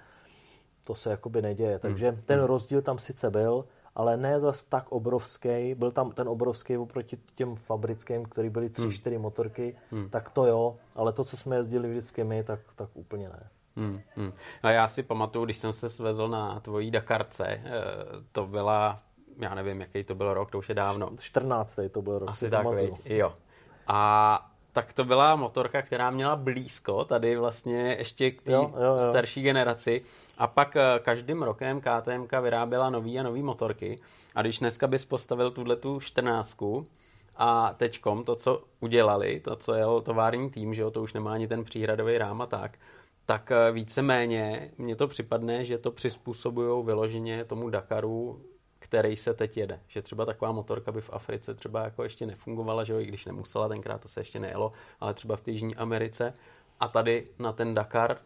to se jakoby neděje. Hmm. Takže hmm. ten rozdíl tam sice byl, ale ne zas tak obrovský. Byl tam ten obrovský oproti těm fabrickým, který byly tři, hmm. čtyři motorky, hmm. tak to jo, ale to, co jsme jezdili vždycky my, tak, tak úplně ne. Hmm, hmm. A já si pamatuju, když jsem se svezl na tvojí Dakarce, eh, to byla, já nevím, jaký to byl rok, to už je dávno. 14. to byl rok. Asi tak, jo. A tak to byla motorka, která měla blízko tady vlastně ještě k té starší generaci. A pak eh, každým rokem KTM vyráběla nový a nový motorky. A když dneska bys postavil tuhle tu 14 a teďkom to, co udělali, to, co jel tovární tým, že jo, to už nemá ani ten příhradový rám a tak, tak eh, víceméně mně to připadne, že to přizpůsobují vyloženě tomu Dakaru, který se teď jede. Že třeba taková motorka by v Africe třeba jako ještě nefungovala, že jo, i když nemusela, tenkrát to se ještě nejelo, ale třeba v Jižní Americe. A tady na ten Dakar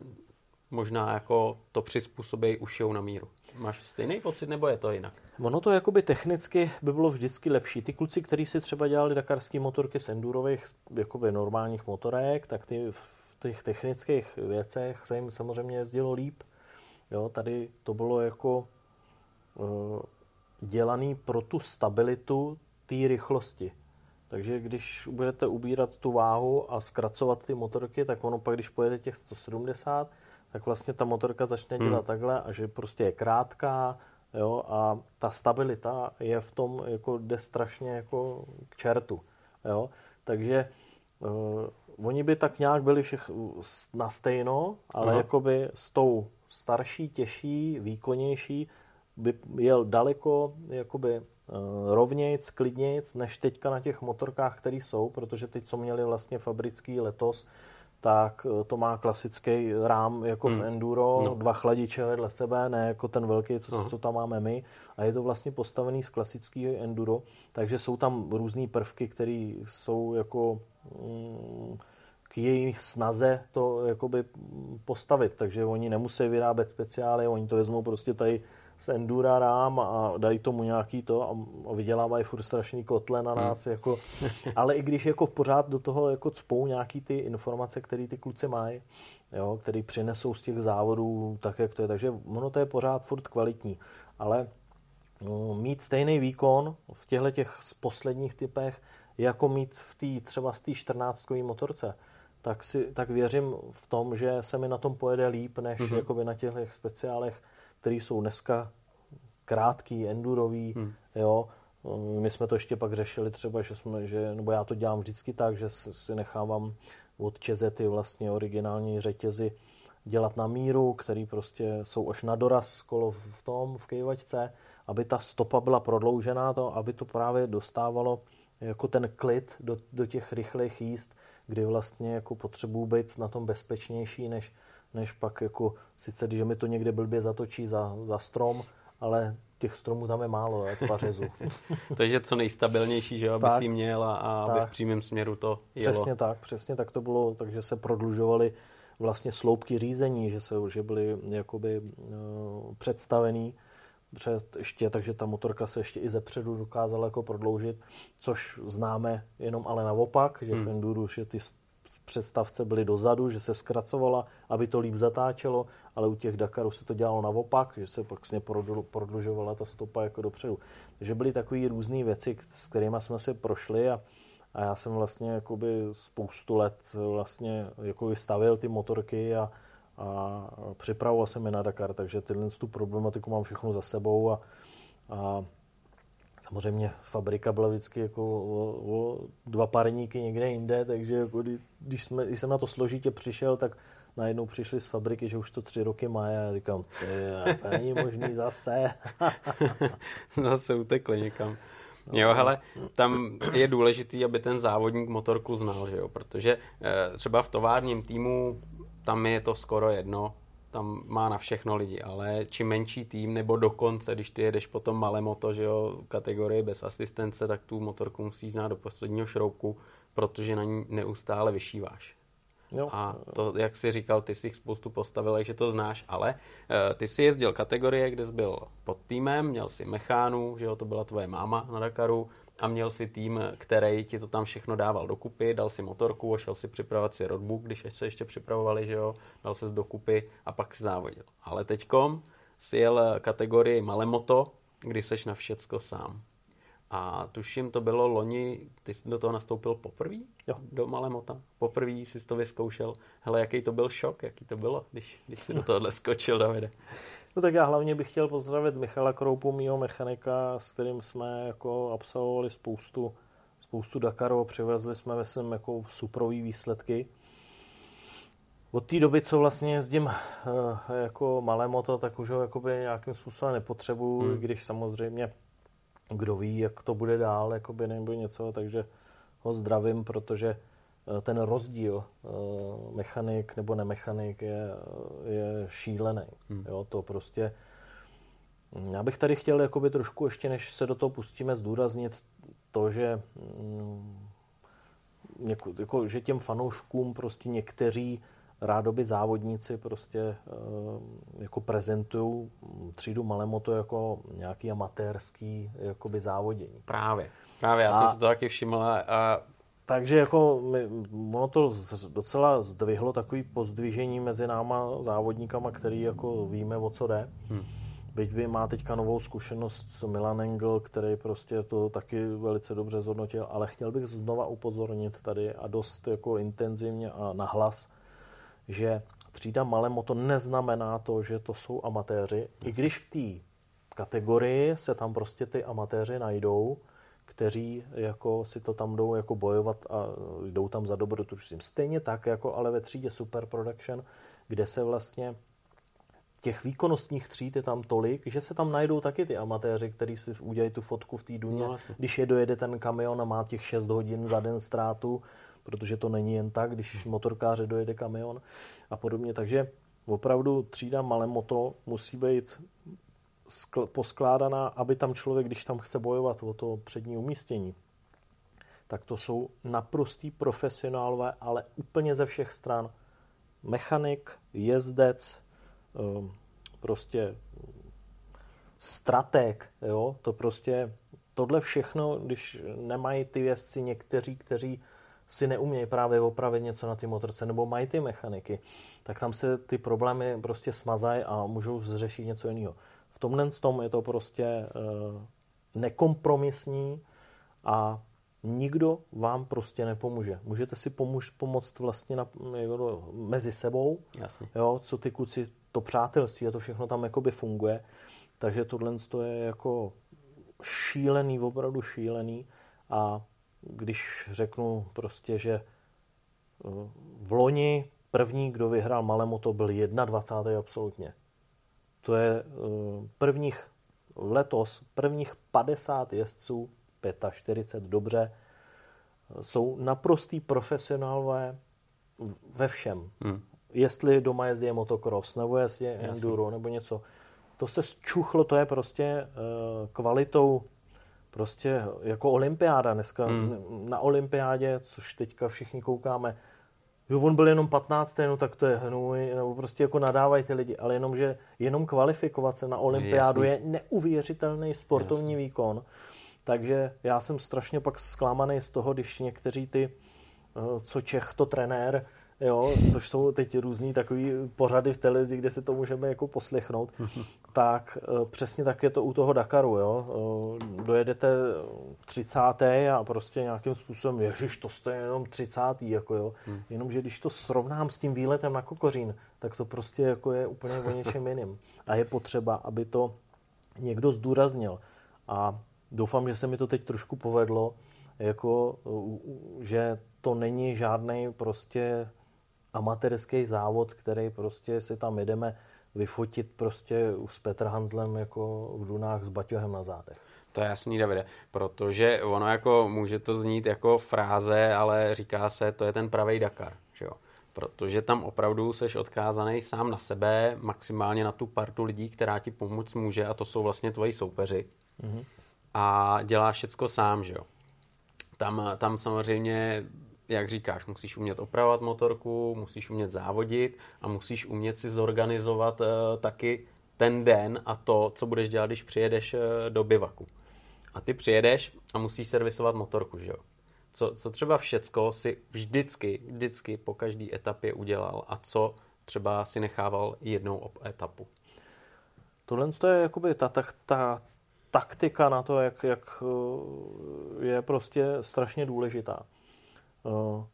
možná jako to přizpůsobí ušijou na míru. Máš stejný pocit, nebo je to jinak? Ono to jakoby technicky by bylo vždycky lepší. Ty kluci, kteří si třeba dělali dakarské motorky z endurových, jakoby normálních motorek, tak ty v těch technických věcech se jim samozřejmě jezdilo líp. Jo, tady to bylo jako uh, dělaný pro tu stabilitu té rychlosti. Takže když budete ubírat tu váhu a zkracovat ty motorky, tak ono pak, když pojede těch 170, tak vlastně ta motorka začne dělat hmm. takhle a že prostě je krátká, jo, a ta stabilita je v tom, jako jde strašně jako k čertu, jo. Takže uh, oni by tak nějak byli všech na stejno, ale Aha. jakoby s tou starší, těžší, výkonnější by jel daleko jakoby uh, rovnějc, klidnějc, než teďka na těch motorkách, které jsou, protože teď, co měli vlastně fabrický letos, tak eh, to má klasický rám jako hmm. v Enduro, no. dva chladiče vedle sebe, ne jako ten velký, co, co tam máme my. A je to vlastně postavený z klasického Enduro, takže jsou tam různé prvky, které jsou jako k jejich snaze to jakoby postavit. Takže oni nemusí vyrábět speciály, oni to vezmou prostě tady z Endura rám a dají tomu nějaký to a vydělávají furt strašný kotle na hmm. nás. Hmm. Jako, ale i když jako pořád do toho jako cpou nějaký ty informace, které ty kluci mají, jo, který přinesou z těch závodů tak, jak to je. Takže ono to je pořád furt kvalitní. Ale no, mít stejný výkon v těchto těch posledních typech, jako mít v té třeba z té 14 motorce, tak, si, tak věřím v tom, že se mi na tom pojede líp, než mm-hmm. jakoby na těch speciálech které jsou dneska krátký, endurový, hmm. jo. My jsme to ještě pak řešili třeba, že jsme, že, nebo já to dělám vždycky tak, že si nechávám od Čezety vlastně originální řetězy dělat na míru, který prostě jsou až na doraz kolo v tom, v kejvačce, aby ta stopa byla prodloužená, to, aby to právě dostávalo jako ten klid do, do těch rychlých jízd, kdy vlastně jako potřebuji být na tom bezpečnější, než, než pak jako, sice když mi to někde blbě zatočí za, za strom, ale těch stromů tam je málo, jak pařezu. Takže co nejstabilnější, že aby si měl a, a aby v přímém směru to jelo. Přesně tak, přesně tak to bylo, takže se prodlužovaly vlastně sloupky řízení, že se že byly jakoby uh, představený před ještě, takže ta motorka se ještě i ze předu dokázala jako prodloužit, což známe jenom ale naopak, že hmm. v Enduru, že ty představce byly dozadu, že se zkracovala, aby to líp zatáčelo, ale u těch Dakarů se to dělalo naopak, že se pak vlastně prodlužovala ta stopa jako dopředu. Takže byly takové různé věci, s kterými jsme si prošli a, a já jsem vlastně jakoby spoustu let vlastně jako stavil ty motorky a, a připravoval jsem je na Dakar, takže tyhle tu problematiku mám všechno za sebou a, a Samozřejmě fabrika byla vždycky jako o, o dva parníky někde jinde, takže jako když, jsme, když jsem na to složitě přišel, tak najednou přišli z fabriky, že už to tři roky má a já říkám, to není možný zase. zase utekli někam. No. Jo, hele, tam je důležitý, aby ten závodník motorku znal, že jo, protože e, třeba v továrním týmu tam je to skoro jedno, tam má na všechno lidi, ale čím menší tým, nebo dokonce, když ty jedeš potom malé moto, že jo, kategorie bez asistence, tak tu motorku musí znát do posledního šroubku, protože na ní neustále vyšíváš. Jo. A to, jak jsi říkal, ty jsi jich spoustu postavil, že to znáš, ale uh, ty jsi jezdil kategorie, kde jsi byl pod týmem, měl si mechánu, že jo, to byla tvoje máma na Dakaru, a měl si tým, který ti to tam všechno dával dokupy, dal si motorku a šel si připravovat si roadbook, když se ještě připravovali, že jo, dal se z dokupy a pak si závodil. Ale teďkom si jel kategorii malemoto, kdy seš na všecko sám. A tuším, to bylo loni, ty jsi do toho nastoupil poprvé do Malemota. Poprvé jsi to vyzkoušel. Hele, jaký to byl šok, jaký to bylo, když, když jsi do tohohle skočil, Davide. No tak já hlavně bych chtěl pozdravit Michala Kroupu, mýho mechanika, s kterým jsme jako absolvovali spoustu, spoustu Dakarů a přivezli jsme ve svém jako suprový výsledky. Od té doby, co vlastně jezdím eh, jako malé moto, tak už ho jakoby nějakým způsobem nepotřebuju, hmm. když samozřejmě kdo ví, jak to bude dál, jakoby nebo něco, takže ho zdravím, protože ten rozdíl eh, mechanik nebo nemechanik je, je šílený. Hmm. Jo, to prostě já bych tady chtěl jakoby trošku ještě, než se do toho pustíme, zdůraznit to, že mm, jako, jako, že těm fanouškům prostě někteří rádoby závodníci prostě eh, jako prezentují třídu Malemoto jako nějaký amatérský jakoby závodění. Právě. Právě, já a, jsem si to taky všiml a takže jako my, ono to docela zdvihlo takový pozdvižení mezi náma závodníkama, který jako víme, o co jde. Hmm. Byť by má teďka novou zkušenost Milan Engel, který prostě to taky velice dobře zhodnotil, ale chtěl bych znova upozornit tady a dost jako intenzivně a nahlas, že třída Malemo to neznamená to, že to jsou amatéři, i když v té kategorii se tam prostě ty amatéři najdou, kteří jako si to tam jdou jako bojovat a jdou tam za dobrotu. Stejně tak, jako ale ve třídě Super Production, kde se vlastně těch výkonnostních tříd je tam tolik, že se tam najdou taky ty amatéři, kteří si udělají tu fotku v té duně, no, když je dojede ten kamion a má těch 6 hodin za den ztrátu, protože to není jen tak, když motorkáře dojede kamion a podobně. Takže opravdu třída moto musí být poskládaná, aby tam člověk, když tam chce bojovat o to přední umístění, tak to jsou naprostý profesionálové, ale úplně ze všech stran. Mechanik, jezdec, ehm, prostě strateg, jo, to prostě, tohle všechno, když nemají ty jezdci někteří, kteří si neumějí právě opravit něco na ty motorce, nebo mají ty mechaniky, tak tam se ty problémy prostě smazají a můžou zřešit něco jiného. Tomhle tom je to prostě e, nekompromisní a nikdo vám prostě nepomůže. Můžete si pomůž, pomoct vlastně na, jako, mezi sebou, Jasně. Jo, co ty kluci, to přátelství a to všechno tam jakoby funguje. Takže tohle je jako šílený, opravdu šílený a když řeknu prostě, že eh, v loni první, kdo vyhrál Malemoto, byl 21. absolutně. To je eh, prvních letos, prvních 50 jezdců, 45 dobře, jsou naprostý profesionálové ve všem. Hmm. Jestli doma jezdí motocross, nebo jezdí enduro, nebo něco. To se zčuchlo, to je prostě uh, kvalitou prostě jako olympiáda dneska. Hmm. Na olympiádě, což teďka všichni koukáme, jo, on byl jenom 15. no tak to je hnůj, nebo prostě jako nadávají ty lidi, ale jenom, že jenom kvalifikovat se na olympiádu je neuvěřitelný sportovní Jasný. výkon. Takže já jsem strašně pak zklamaný z toho, když někteří ty, eh, co Čech, to trenér, jo, což jsou teď různý takový pořady v televizi, kde si to můžeme jako poslechnout, tak eh, přesně tak je to u toho Dakaru, jo. Eh, dojedete 30. a prostě nějakým způsobem, ježiš, to jste jenom 30. jako jo. Hmm. Jenomže když to srovnám s tím výletem na Kokořín, tak to prostě jako je úplně o něčem jiným. A je potřeba, aby to někdo zdůraznil. A doufám, že se mi to teď trošku povedlo, jako, že to není žádný prostě amatérský závod, který prostě si tam jedeme vyfotit prostě s Petr Hanzlem jako v Dunách s baťohem na zádech. To je jasný, Davide, protože ono jako může to znít jako fráze, ale říká se, to je ten pravý Dakar, že jo? Protože tam opravdu seš odkázaný sám na sebe, maximálně na tu partu lidí, která ti pomoct může a to jsou vlastně tvoji soupeři. Mm-hmm. A děláš všecko sám, že jo? Tam, tam samozřejmě jak říkáš, musíš umět opravovat motorku, musíš umět závodit a musíš umět si zorganizovat uh, taky ten den a to, co budeš dělat, když přijedeš uh, do bivaku. A ty přijedeš a musíš servisovat motorku, že jo? Co, co třeba všecko si vždycky, vždycky po každé etapě udělal a co třeba si nechával jednou etapu? Tohle je jakoby ta, ta, ta taktika na to, jak, jak eh, je prostě strašně důležitá. Eh,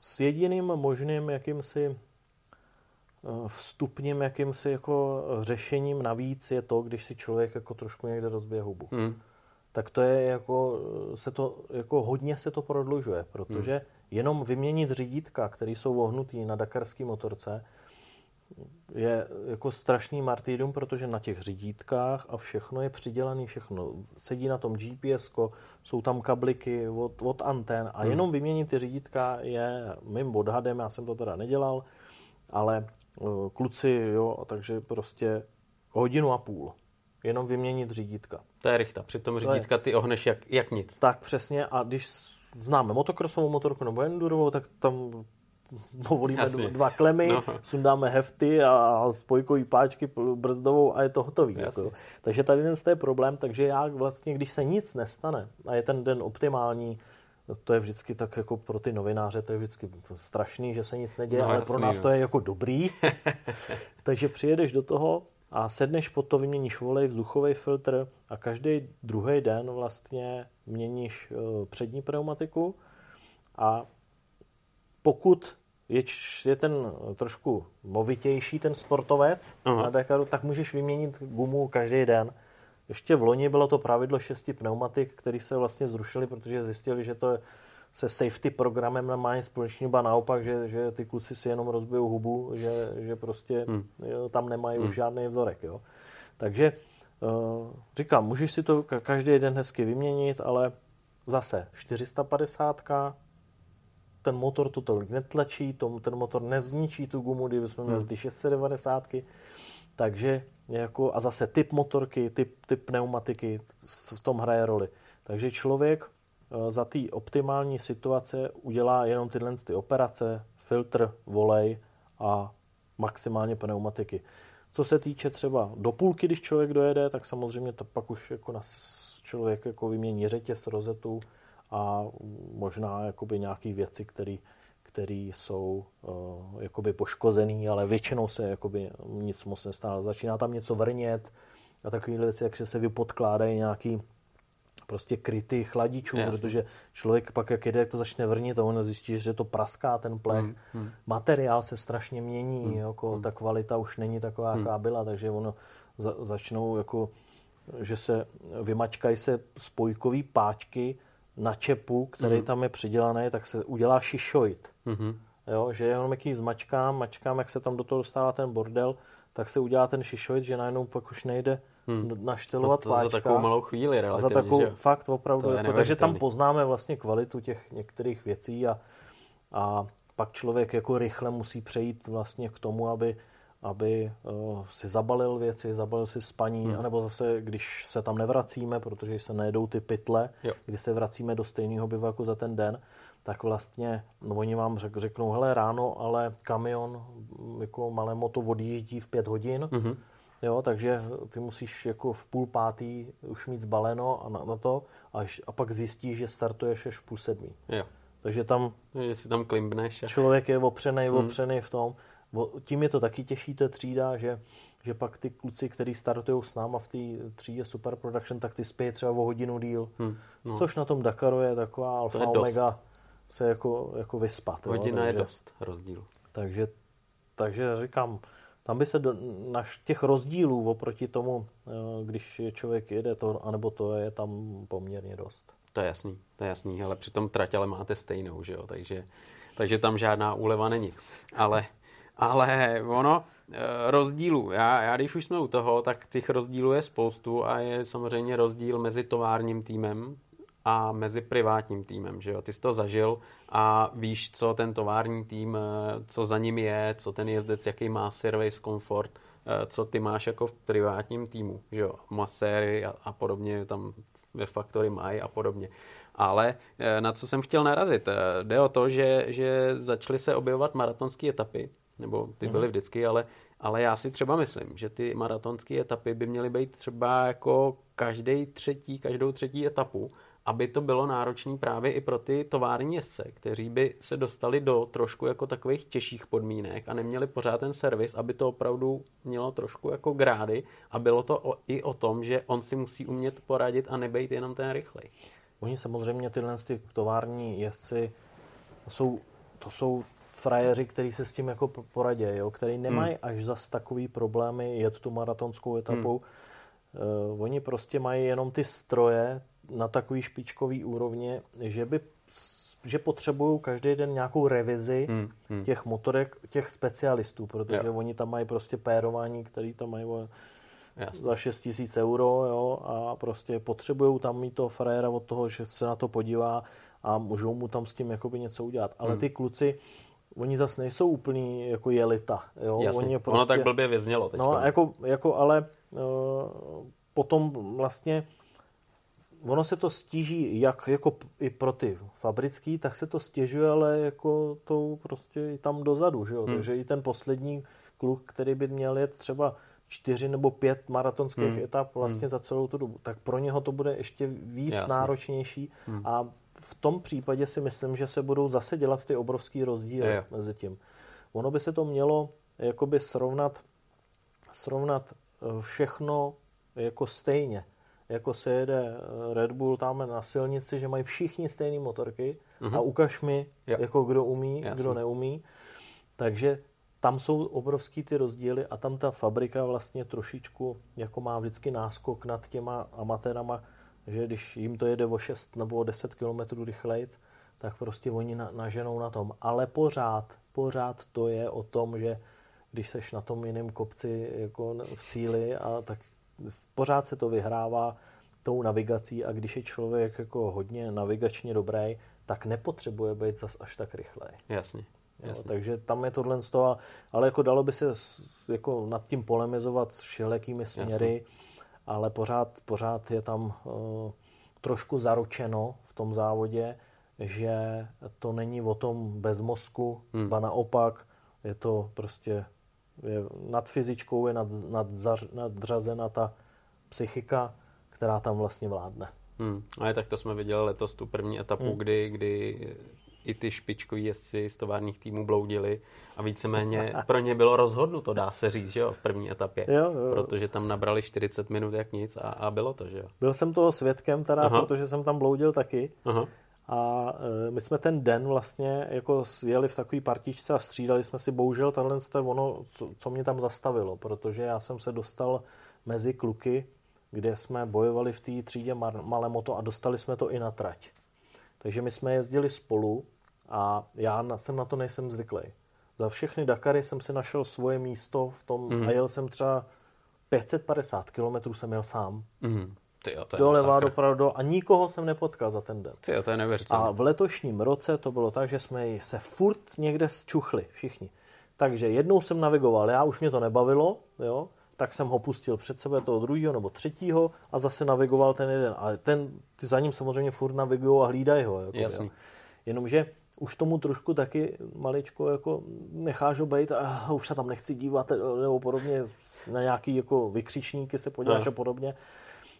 s jediným možným jakýmsi eh, vstupním jakýmsi jako řešením navíc je to, když si člověk jako trošku někde rozbije hubu. Hmm. Tak to je jako, se to, jako hodně se to prodlužuje, protože hmm. jenom vyměnit řídítka, které jsou vohnutý na dakarské motorce, je jako strašný martýrium, protože na těch řídítkách a všechno je přidělané, všechno. Sedí na tom GPS, jsou tam kabliky od, od antén a hmm. jenom vyměnit ty řídítka je mým odhadem, já jsem to teda nedělal, ale uh, kluci, jo, takže prostě hodinu a půl. Jenom vyměnit řídítka. To je rychta. Přitom řídítka ty ohneš jak, jak nic. Tak přesně. A když známe motokrosovou motorku nebo endurovou, tak tam povolíme Jasně. dva klemy, no. sundáme hefty a spojkový páčky brzdovou a je to hotový. Jako. Takže tady ten je problém, takže já vlastně, když se nic nestane a je ten den optimální, to je vždycky tak jako pro ty novináře, to je vždycky strašný, že se nic neděje, no, ale jasný, pro nás jo. to je jako dobrý. takže přijedeš do toho a sedneš pod to, vyměníš volej, vzduchový filtr a každý druhý den vlastně měníš eh, přední pneumatiku a pokud je, je ten trošku movitější ten sportovec Aha. na Dakaru, tak můžeš vyměnit gumu každý den. ještě v loni bylo to pravidlo šesti pneumatik, který se vlastně zrušili, protože zjistili, že to je se safety programem nemá nic společného, ba naopak, že, že ty kluci si jenom rozbijou hubu, že, že prostě hmm. jo, tam nemají hmm. už žádný vzorek. Jo. Takže uh, říkám, můžeš si to každý den hezky vyměnit, ale zase 450 ten motor to tolik netlačí, tom, ten motor nezničí tu gumu, kdyby jsme měli hmm. ty 690 takže jako, a zase typ motorky, typ, typ pneumatiky v tom hraje roli. Takže člověk Eh, za té optimální situace udělá jenom tyhle ty operace, filtr, volej a maximálně pneumatiky. Co se týče třeba do půlky, když člověk dojede, tak samozřejmě to pak už jako nas, člověk jako vymění řetěz, rozetu a možná jakoby nějaké věci, které který jsou uh, jakoby poškozený, ale většinou se jakoby nic moc nestává. Začíná tam něco vrnět a takovéhle věci, jak se vypodkládají nějaký prostě kryty chladičů, Jasně. protože člověk pak, jak jede, jak to začne vrnit a on zjistí, že to praská ten plech. Hmm. Hmm. Materiál se strašně mění, hmm. jako hmm. ta kvalita už není taková, hmm. jaká byla, takže ono za, začnou jako, že se vymačkají se spojkový páčky na čepu, který hmm. tam je přidělaný, tak se udělá šišoid. Hmm. Jo, že jenom jaký zmačkám, mačkám, jak se tam do toho dostává ten bordel, tak se udělá ten šišoid, že najednou pak už nejde hmm. naštelovat no Za takovou malou chvíli relativně, Za takovou, že? fakt opravdu. Jako, takže tam poznáme vlastně kvalitu těch některých věcí a, a pak člověk jako rychle musí přejít vlastně k tomu, aby aby uh, si zabalil věci, zabalil si spaní, hmm. anebo zase, když se tam nevracíme, protože se nejedou ty pytle, jo. když se vracíme do stejného bivaku za ten den, tak vlastně no, oni vám řek, řeknou, hele ráno, ale kamion, jako malé moto odjíždí v pět hodin, hmm Jo, takže ty musíš jako v půl pátý už mít zbaleno a na, na to až, a pak zjistíš, že startuješ až v půl sedmý. Jo. Takže tam, že si tam klimbneš. A... Člověk je opřený, hmm. opřený v tom. Tím je to taky těžší, to třída, že, že pak ty kluci, kteří startují s náma v té třídě Super Production, tak ty spějí třeba o hodinu díl. Hmm. No. Což na tom Dakaru je taková alfa je omega dost. se jako, jako vyspat. Hodina jo, takže, je dost rozdíl. Takže, takže říkám, tam by se do, na těch rozdílů oproti tomu, když člověk jede to, anebo to je tam poměrně dost. To je jasný, to je jasný, ale přitom trať ale máte stejnou, že jo, takže, takže tam žádná úleva není. Ale, ale ono, eh, rozdílů, já, já když už jsme u toho, tak těch rozdílů je spoustu a je samozřejmě rozdíl mezi továrním týmem, a mezi privátním týmem, že jo? Ty jsi to zažil a víš, co ten tovární tým, eh, co za ním je, co ten jezdec, jaký má service, komfort, eh, co ty máš jako v privátním týmu, že jo? Maséry a, a podobně tam ve Factory mají a podobně. Ale na co jsem chtěl narazit? Jde o to, že, že začaly se objevovat maratonské etapy, nebo ty byly mhm. vždycky, ale, ale já si třeba myslím, že ty maratonské etapy by měly být třeba jako každý třetí, každou třetí etapu aby to bylo náročné právě i pro ty tovární jezdce, kteří by se dostali do trošku jako takových těžších podmínek a neměli pořád ten servis, aby to opravdu mělo trošku jako grády a bylo to o, i o tom, že on si musí umět poradit a nebejt jenom ten rychlej. Oni samozřejmě tyhle ty tovární jezdci jsou, to jsou frajeři, kteří se s tím jako poradí, jo, který nemají hmm. až zas takový problémy jet tu maratonskou etapu. Hmm. Uh, oni prostě mají jenom ty stroje, na takový špičkový úrovni, že by že potřebují každý den nějakou revizi hmm, hmm. těch motorek, těch specialistů, protože jo. oni tam mají prostě pérování, který tam mají Jasně. za 6 tisíc euro jo, a prostě potřebují tam mít toho frajera od toho, že se na to podívá a můžou mu tam s tím jakoby něco udělat. Ale hmm. ty kluci, oni zase nejsou úplný jako jelita. Jo? Jasně. Oni prostě, ono tak blbě vyznělo. Teď no, jako, jako ale uh, potom vlastně ono se to stíží jak jako i pro ty fabrický, tak se to stěžuje, ale jako to prostě i tam dozadu, že jo? Hmm. Takže i ten poslední kluk, který by měl jet třeba čtyři nebo pět maratonských hmm. etap vlastně hmm. za celou tu dobu, tak pro něho to bude ještě víc Jasně. náročnější hmm. a v tom případě si myslím, že se budou zase dělat ty obrovský rozdíly je. mezi tím. Ono by se to mělo jakoby srovnat, srovnat eh, všechno jako stejně jako se jede eh, Red Bull tam na silnici, že mají všichni stejné motorky mm-hmm. a ukaž mi, jo. jako kdo umí, Jasně. kdo neumí. Takže tam jsou obrovský ty rozdíly a tam ta fabrika vlastně trošičku jako má vždycky náskok nad těma amatérama, že když jim to jede o 6 nebo o 10 km rychleji, tak prostě oni na, naženou na tom. Ale pořád, pořád to je o tom, že když seš na tom jiném kopci jako v cíli, a tak pořád se to vyhrává tou navigací a když je člověk jako hodně navigačně dobrý, tak nepotřebuje být zas až tak rychlej. Jasně. Jo, takže tam je tohle z toho, ale jako dalo by se jako nad tím polemizovat všelijakými směry, Jasně. Ale pořád, pořád je tam uh, trošku zaručeno v tom závodě, že to není o tom bez mozku, hmm. ba naopak, je to prostě je nad fyzičkou je nad, nad, nadřazena ta psychika, která tam vlastně vládne. Hmm. A je tak to jsme viděli letos tu první etapu, hmm. kdy, kdy i ty špičkoví jezdci z továrních týmů bloudili a víceméně pro ně bylo rozhodnuto, dá se říct, že jo, v první etapě. Jo, jo. Protože tam nabrali 40 minut jak nic a, a bylo to, že jo. Byl jsem toho svědkem teda, Aha. protože jsem tam bloudil taky. Aha. A e, my jsme ten den vlastně jako jeli v takové partičce a střídali jsme si, bohužel tohle je ono, co, co mě tam zastavilo, protože já jsem se dostal mezi kluky, kde jsme bojovali v té třídě malé moto a dostali jsme to i na trať. Takže my jsme jezdili spolu a já jsem na to nejsem zvyklý. Za všechny Dakary jsem si našel svoje místo v tom mm. a jel jsem třeba 550 km jsem jel sám. Mm. Tyjo, to je doleva dopravdu a nikoho jsem nepotkal za ten den. Tyjo, to je neuvěřitelné. A v letošním roce to bylo tak, že jsme se furt někde zčuchli všichni. Takže jednou jsem navigoval, já už mě to nebavilo, jo, tak jsem ho pustil před sebe toho druhého nebo třetího a zase navigoval ten jeden. Ale ten, ty za ním samozřejmě furt navigují a hlídají ho. Jako, Jasný. Jo. Jenomže už tomu trošku taky maličko jako necháš být a už se tam nechci dívat nebo podobně na nějaký jako vykřičníky se podíváš a podobně.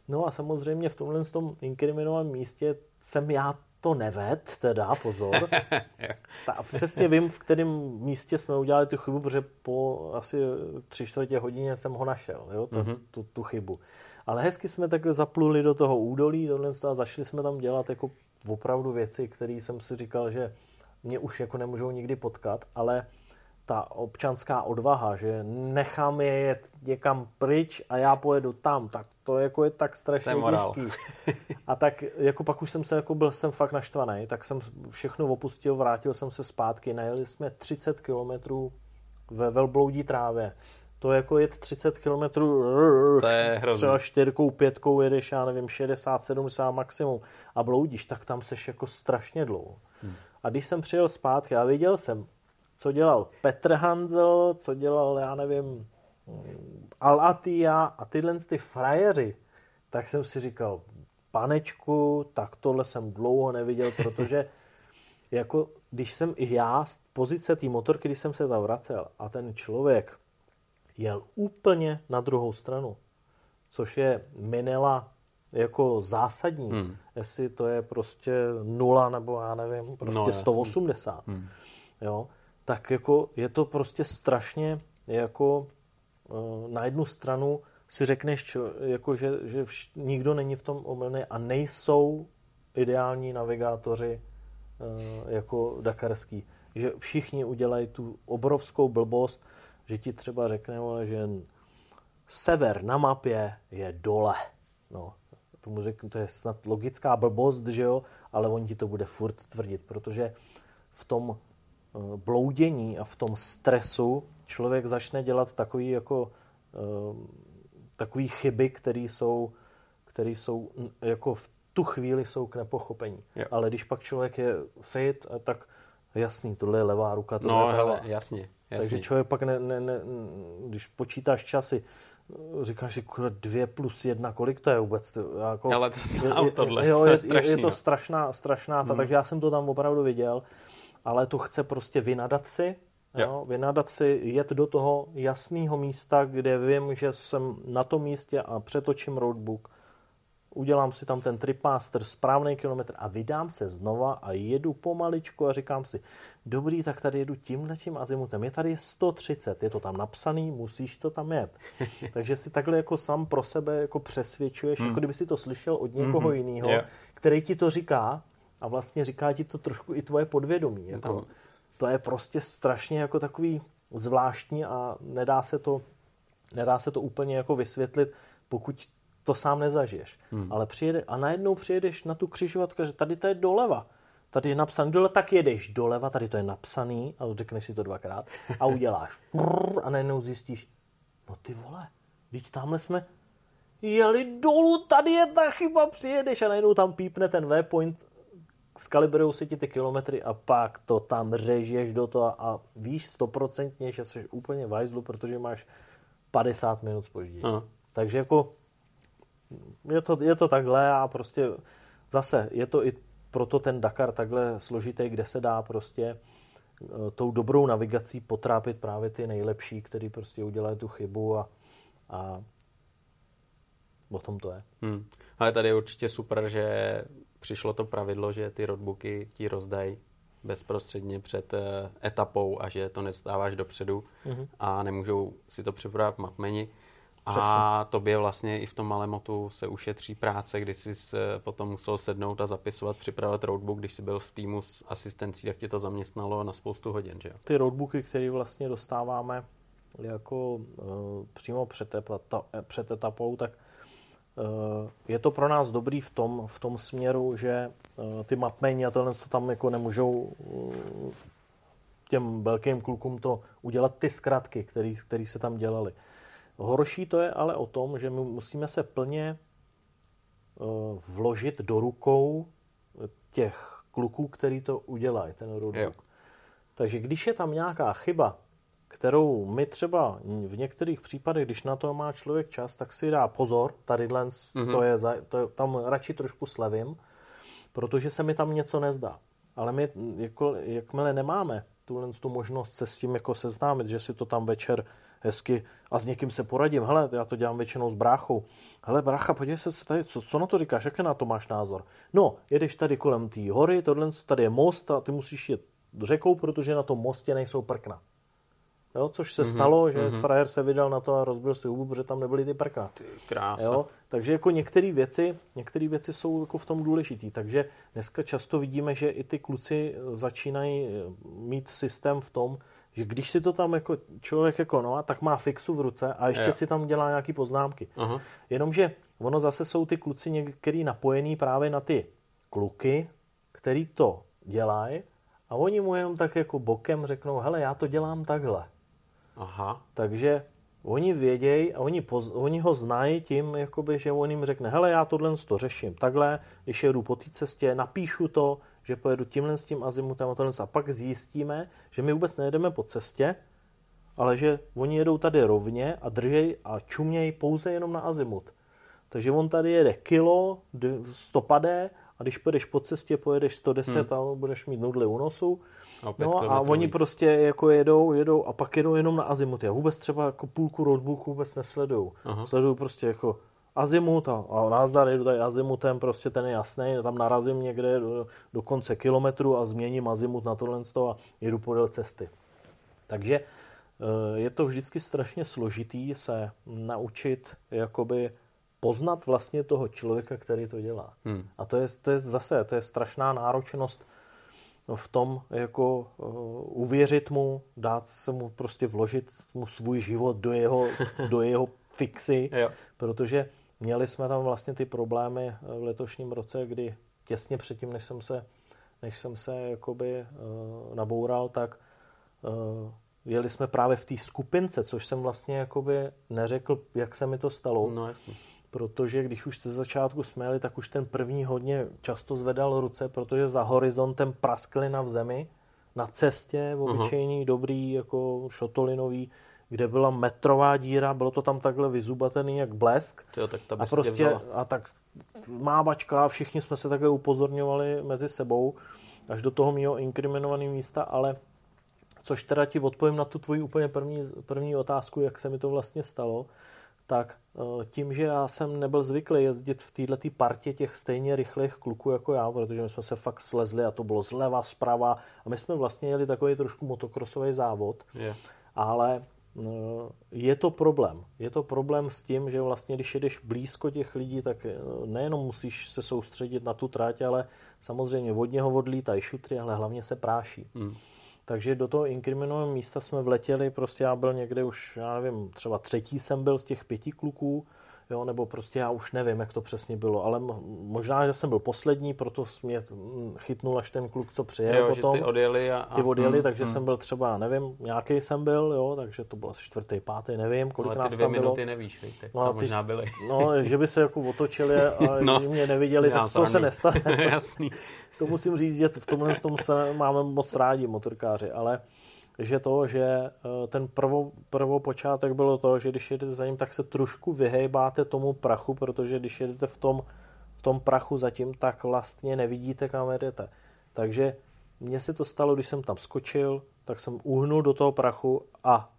No a samozřejmě v tomhle tom inkriminovaném místě jsem já to neved, teda pozor. Ta, přesně vím, v kterém místě jsme udělali tu chybu, protože po asi tři čtvrtě hodině jsem ho našel, jo, tu, mm-hmm. tu, tu chybu. Ale hezky jsme tak zapluli do toho údolí tohle a zašli jsme tam dělat jako opravdu věci, které jsem si říkal, že mě už jako nemůžou nikdy potkat, ale ta občanská odvaha, že nechám je jet někam pryč a já pojedu tam, tak to jako je tak strašně těžký. A tak jako pak už jsem se, jako byl jsem fakt naštvaný, tak jsem všechno opustil, vrátil jsem se zpátky, najeli jsme 30 kilometrů ve velbloudí trávě. To jako jet 30 km, to je hrozný. třeba čtyřkou, pětkou jedeš, já nevím, 60, 70 maximum a bloudíš, tak tam seš jako strašně dlouho. A když jsem přijel zpátky a viděl jsem, co dělal Petr Hanzel, co dělal, já nevím, Al Atia a tyhle ty frajeři, tak jsem si říkal, panečku, tak tohle jsem dlouho neviděl, protože jako když jsem i já z pozice té motorky, když jsem se tam vracel a ten člověk jel úplně na druhou stranu, což je minela jako zásadní, hmm. jestli to je prostě nula nebo já nevím, prostě no, 180, hmm. jo, tak jako je to prostě strašně jako Eh, na jednu stranu si řekneš, jako že, že vš, nikdo není v tom omylný a nejsou ideální navigátoři eh, jako dakarský. Že všichni udělají tu obrovskou blbost, že ti třeba řekne, že sever na mapě je dole. No, tomu řeknu, to je snad logická blbost, že jo, ale on ti to bude furt tvrdit, protože v tom eh, bloudění a v tom stresu člověk začne dělat takový jako uh, takový chyby, které jsou, které jsou jako v tu chvíli jsou k nepochopení. Jo. Ale když pak člověk je fit, tak jasný, tohle je levá ruka, tohle no, je pravá. Hele, jasně, jasně. Takže člověk pak, ne, ne, ne, když počítáš časy, říkáš si, dvě plus jedna, kolik to je vůbec? Jako, Ale to sám tohle. Jo, je, je, je to strašná, strašná ta, hmm. takže já jsem to tam opravdu viděl, ale to chce prostě vynadat si, Jo, vynadat si, jet do toho jasného místa, kde vím, že jsem na tom místě a přetočím roadbook, udělám si tam ten tripmaster, správný kilometr a vydám se znova a jedu pomaličku a říkám si, dobrý, tak tady jedu tímhle tím azimutem, je tady 130, je to tam napsaný, musíš to tam jet. Takže si takhle jako sám pro sebe jako přesvědčuješ, hmm. jako kdyby si to slyšel od někoho hmm. jiného, yeah. který ti to říká a vlastně říká ti to trošku i tvoje podvědomí. Jako. No to je prostě strašně jako takový zvláštní a nedá se to, nedá se to úplně jako vysvětlit, pokud to sám nezažiješ. Hmm. Ale přijede, a najednou přijedeš na tu křižovatku, že tady to je doleva. Tady je napsaný dole, tak jedeš doleva, tady to je napsaný, a řekneš si to dvakrát a uděláš. a najednou zjistíš, no ty vole, teď tamhle jsme jeli dolů, tady je ta chyba, přijedeš a najednou tam pípne ten waypoint, skalibrujou se ti ty kilometry a pak to tam řežeš do toho a víš stoprocentně, že jsi úplně v hajzlu, protože máš 50 minut spoždění. Takže jako je to, je to takhle a prostě zase je to i proto ten Dakar takhle složitý, kde se dá prostě eh, tou dobrou navigací potrápit právě ty nejlepší, který prostě udělají tu chybu a, a o tom to je. Hmm. Ale tady je určitě super, že přišlo to pravidlo, že ty roadbooky ti rozdají bezprostředně před eh, etapou a že to nestáváš dopředu mm-hmm. a nemůžou si to připravovat mapmeni. Přesně. A tobě vlastně i v tom Malemotu se ušetří práce, kdy jsi potom musel sednout a zapisovat, připravovat roadbook, když jsi byl v týmu s asistencí, tak tě to zaměstnalo na spoustu hodin, že jo? Ty roadbooky, které vlastně dostáváme jako uh, přímo před, etapa, před etapou, tak uh, je to pro nás dobrý v tom, v tom směru, že uh, ty mapmeni a tohle to tam jako nemůžou uh, těm velkým klukům to udělat ty zkratky, který, který se tam dělali. Horší to je ale o tom, že my musíme se plně eh, vložit do rukou těch kluků, který to udělají, ten roadbook. Takže když je tam nějaká chyba, kterou my třeba v některých případech, když na to má člověk čas, tak si dá pozor, tady mm-hmm. to, je, to je, tam radši trošku slevím, protože se mi tam něco nezdá. Ale my, jako, jakmile nemáme tuhle tu možnost se s tím jako seznámit, že si to tam večer hezky a s někým se poradím. Hele, já to dělám většinou s bráchou. Hele, brácha, podívej se tady, co, co na to říkáš, jaký na to máš názor? No, jedeš tady kolem té hory, tohle, tady je most a ty musíš jet řekou, protože na tom mostě nejsou prkna. Jo, což se mm-hmm, stalo, že mm-hmm. frajer se vydal na to a rozbil si hubu, protože tam nebyly ty prkna. Ty krása. Jo, takže jako některé věci, některé věci jsou jako v tom důležitý. Takže dneska často vidíme, že i ty kluci začínají mít systém v tom, že když si to tam jako člověk jako no, tak má fixu v ruce a ještě je. si tam dělá nějaký poznámky. Aha. Jenomže ono zase jsou ty kluci některý napojený právě na ty kluky, který to dělají a oni mu jenom tak jako bokem řeknou, hele, já to dělám takhle. Aha. Takže oni vědějí a oni, poz, oni ho znají tím, jakoby, že on jim řekne, hele, já tohle to řeším takhle, když jedu po té cestě, napíšu to, že pojedu tímhle s tím azimutem a tohle a pak zjistíme, že my vůbec nejedeme po cestě, ale že oni jedou tady rovně a držej a čumějí pouze jenom na azimut. Takže on tady jede kilo, stopadé a když pojedeš po cestě, pojedeš 110 hmm. a budeš mít nudly u nosu. A no a oni víc. prostě jako jedou, jedou a pak jedou jenom na azimut. Já vůbec třeba jako půlku roadbooku vůbec nesleduju. Sleduju prostě jako azimut a, a názdar jedu tady azimutem, prostě ten je jasný, tam narazím někde do, do konce kilometru a změním azimut na tohle a jedu podél cesty. Takže eh, je to vždycky strašně složitý se naučit jakoby poznat vlastně toho člověka, který to dělá. Hmm. A to je, to je zase, to je strašná náročnost v tom, jako uh, uvěřit mu, dát se mu prostě vložit mu svůj život do jeho, do jeho fixy, jo. protože Měli jsme tam vlastně ty problémy v letošním roce, kdy těsně předtím, než jsem se, než jsem se jakoby uh, naboural, tak uh, jeli jsme právě v té skupince, což jsem vlastně jakoby neřekl, jak se mi to stalo. No jasně. Protože když už ze začátku jsme jeli, tak už ten první hodně často zvedal ruce, protože za horizontem praskly v zemi, na cestě, obyčejný, uh-huh. dobrý, jako šotolinový, kde byla metrová díra, bylo to tam takhle vyzubatený jak blesk. Jo, tak a prostě, a tak mávačka, všichni jsme se takhle upozorňovali mezi sebou, až do toho mého inkriminovaného místa, ale což teda ti odpovím na tu tvoji úplně první, první otázku, jak se mi to vlastně stalo, tak eh, tím, že já jsem nebyl zvyklý jezdit v této partě těch stejně rychlých kluků jako já, protože my jsme se fakt slezli a to bylo zleva, zprava a my jsme vlastně jeli takový trošku motokrosový závod, yeah. ale No, je to problém. Je to problém s tím, že vlastně, když jedeš blízko těch lidí, tak eh, nejenom musíš se soustředit na tu tráť, ale samozřejmě vodně ho odlítají šutry, ale hlavně se práší. Hmm. Takže do toho inkriminovaného místa jsme vletěli, prostě já byl někde už, já nevím, třeba třetí jsem byl z těch pěti kluků, jo, nebo prostě já už nevím, jak to přesně bylo, ale možná, že jsem byl poslední, proto mě chytnul až ten kluk, co přijel jo, potom. ty odjeli a... a ty odjeli, hmm, takže hmm. jsem byl třeba, nevím, nějaký jsem byl, jo, takže to bylo čtvrtý, pátý, nevím, kolik ale nás ty dvě tam minuty bylo. nevíš, víte, no, to možná byly. No, že by se jako otočili a no, mě neviděli, tak to se nestane. Jasný. To musím říct, že v tomhle tom se máme moc rádi motorkáři, ale že to, že eh, ten prvo, prvopočátek bylo to, že když jedete za ním, tak se trošku vyhejbáte tomu prachu, protože když jedete v tom, v tom prachu zatím, tak vlastně nevidíte, kam jedete. Takže mně se to stalo, když jsem tam skočil, tak jsem uhnul do toho prachu a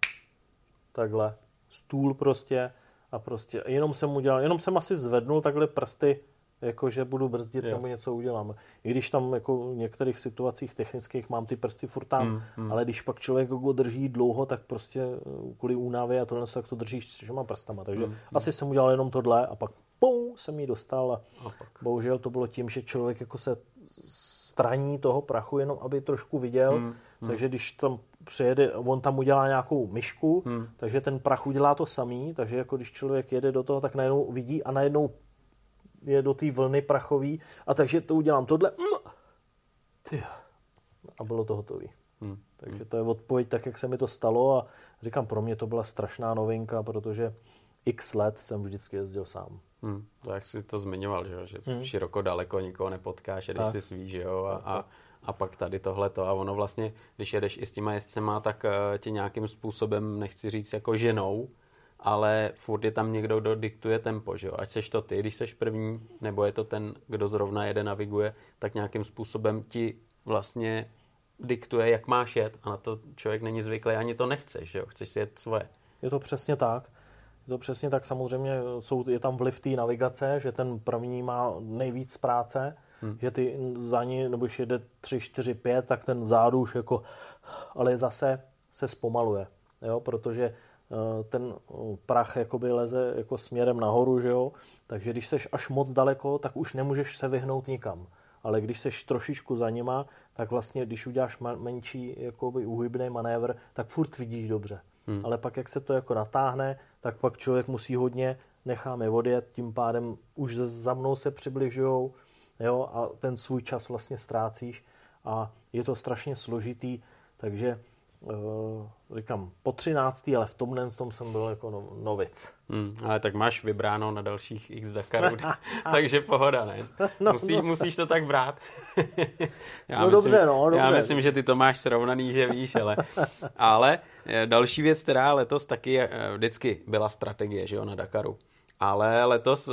takhle stůl prostě a prostě jenom jsem udělal, jenom jsem asi zvednul takhle prsty jako že budu brzdit jo. nebo něco udělám. I když tam jako v některých situacích technických mám ty prsty furt tam, hmm, hmm. ale když pak člověk ho drží dlouho, tak prostě eh, kvůli únavě a tohle tak to držíš všema prstama. Takže hmm, asi hmm. jsem udělal jenom tohle a pak pum, jsem ji dostal a, a pak. bohužel to bylo tím, že člověk jako se straní toho prachu, jenom aby trošku viděl. Hmm, hmm. Takže když tam přejede, on tam udělá nějakou myšku, hmm. takže ten prach udělá to samý, takže jako když člověk jede do toho, tak najednou vidí a najednou je do té vlny prachový a takže to udělám tohle. Mm. A bylo to hotové. Hmm. Takže to je odpověď tak, jak se mi to stalo a říkám, pro mě to byla strašná novinka, protože x let jsem vždycky jezdil sám. Hmm. To jak jsi to zmiňoval, že, že hmm. široko daleko nikoho nepotkáš, když jsi svý, že jo, a, a, a pak tady tohleto. A ono vlastně, když jedeš i s těma jezdcema, tak uh, tě nějakým způsobem, nechci říct jako ženou, ale furt je tam někdo, kdo diktuje tempo, že jo? Ať seš to ty, když seš první, nebo je to ten, kdo zrovna jede, naviguje, tak nějakým způsobem ti vlastně diktuje, jak máš jet a na to člověk není zvyklý, ani to nechceš, že jo? Chceš si jet svoje. Je to přesně tak. Je to přesně tak, samozřejmě jsou, je tam vliv té navigace, že ten první má nejvíc práce, hmm. že ty za ní, nebo když jede 3, 4, 5, tak ten zádu už jako, ale zase se zpomaluje, jo, protože ten eh, prach jakoby leze jako směrem nahoru, že jo? takže když seš až moc daleko, tak už nemůžeš se vyhnout nikam. Ale když seš trošičku za nima, tak vlastně, když uděláš menší jakoby uhybný manévr, tak furt vidíš dobře. Hmm. Ale pak, jak se to jako natáhne, tak pak člověk musí hodně, necháme odjet, tím pádem už za mnou se přibližují, jo, a ten svůj čas vlastně ztrácíš a je to strašně složitý, takže říkám, po 13. ale v tomhle tom jsem byl jako no, novic. Hmm, ale tak máš vybráno na dalších x Dakarů, takže pohoda, ne? No, Musí, no. Musíš to tak brát. já no myslím, dobře, no, dobře. Já myslím, že ty to máš srovnaný, že víš, ale, ale eh, další věc, která letos taky eh, vždycky byla strategie, že jo, na Dakaru. Ale letos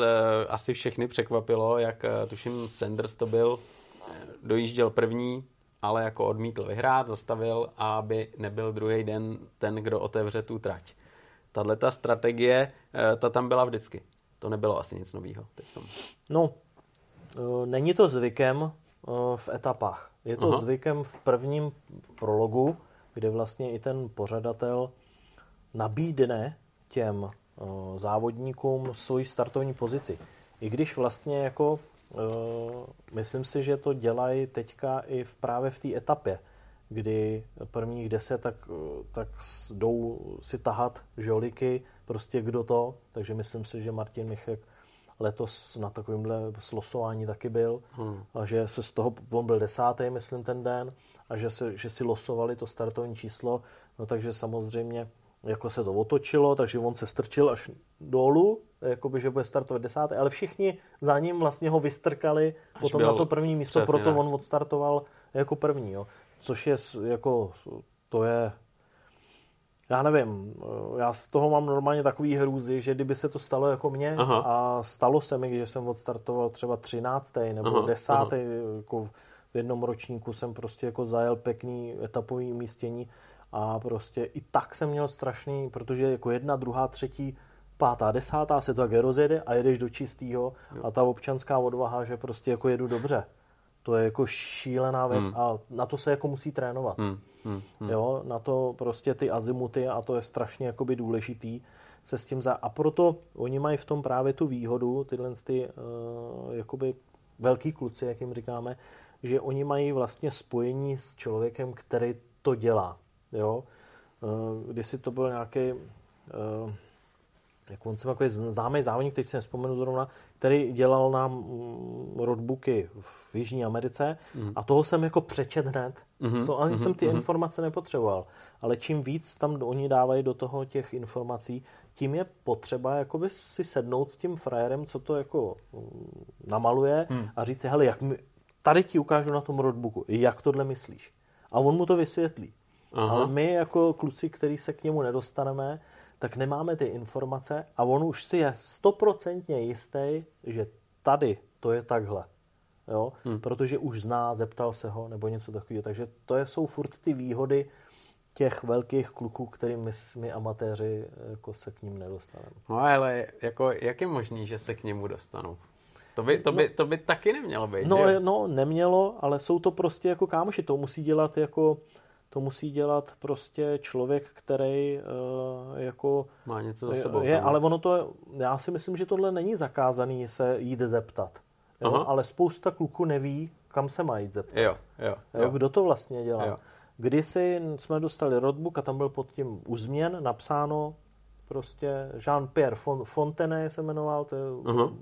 asi všechny překvapilo, jak tuším Sanders to byl, dojížděl první, ale jako odmítl vyhrát, zastavil, aby nebyl druhý den ten, kdo otevře tu trať. Tahle ta strategie, eh, ta tam byla vždycky. To nebylo asi nic nového. No, eh, není to zvykem eh, v etapách. Je to Aha. zvykem v prvním prologu, kde vlastně i ten pořadatel nabídne těm závodníkům svoji startovní pozici. I když vlastně jako myslím si, že to dělají teďka i v, právě v té etapě, kdy prvních deset tak, eh, tak jdou si tahat žoliky, prostě kdo to, takže myslím si, že Martin Michek letos na takovémhle slosování taky byl hmm. a že se z toho, on byl desátý, myslím, ten den a že, se, že si losovali to startovní číslo, no takže samozřejmě jako se to otočilo, takže on se strčil až dolů, jakoby, že bude startovat desátý, ale všichni za ním vlastně ho vystrkali až potom na to první místo, proto ne. on odstartoval jako první, jo. což je jako, to je já nevím, já z toho mám normálně takový hrůzy, že kdyby se to stalo jako mně aha. a stalo se mi, že jsem odstartoval třeba 13. nebo aha, 10. Aha. Jako v jednom ročníku jsem prostě jako zajel pěkný etapový umístění a prostě i tak jsem měl strašný, protože jako jedna, druhá, třetí, pátá, desátá se to tak rozjede a jedeš do čistého a ta občanská odvaha, že prostě jako jedu dobře. To je jako šílená věc hmm. a na to se jako musí trénovat. Hmm. Hmm. Hmm. Jo, na to prostě ty azimuty a to je strašně jakoby důležitý se s tím za... A proto oni mají v tom právě tu výhodu, tyhle ty uh, jakoby velký kluci, jak jim říkáme, že oni mají vlastně spojení s člověkem, který to dělá. Jo? Eh, Když si to byl nějaký eh, jak on se takový známý závodník, teď si nespomenu zrovna, který dělal nám mm, roadbooky v Jižní Americe mm. a toho jsem jako přečet hned. Mm-hmm. To ani mm-hmm. jsem ty mm-hmm. informace nepotřeboval. Ale čím víc tam oni dávají do toho těch informací, tím je potřeba jakoby si sednout s tím frajerem, co to jako mm, namaluje mm. a říct si, hele, jak mi, tady ti ukážu na tom roadbooku, jak tohle myslíš. A on mu to vysvětlí. Aha. Ale my jako kluci, který se k němu nedostaneme, tak nemáme ty informace a on už si je stoprocentně jistý, že tady to je takhle. Jo? Hmm. Protože už zná, zeptal se ho nebo něco takového. Takže to jsou furt ty výhody těch velkých kluků, kterým my, my amatéři jako se k ním nedostaneme. No ale jako, jak je možný, že se k němu dostanou? To by, to by, no, to by taky nemělo být, no, že? No, nemělo, ale jsou to prostě jako kámoši. To musí dělat jako to musí dělat prostě člověk, který uh, jako... Má něco za sebou. Je, ale ono to, já si myslím, že tohle není zakázaný se jít zeptat. Jo? Ale spousta kluků neví, kam se má jít zeptat. Jo, jo, jo. jo kdo to vlastně dělá. Jo. Kdysi jsme dostali roadbook a tam byl pod tím uzměn napsáno prostě Jean-Pierre Fontaine se jmenoval, to je uh-huh.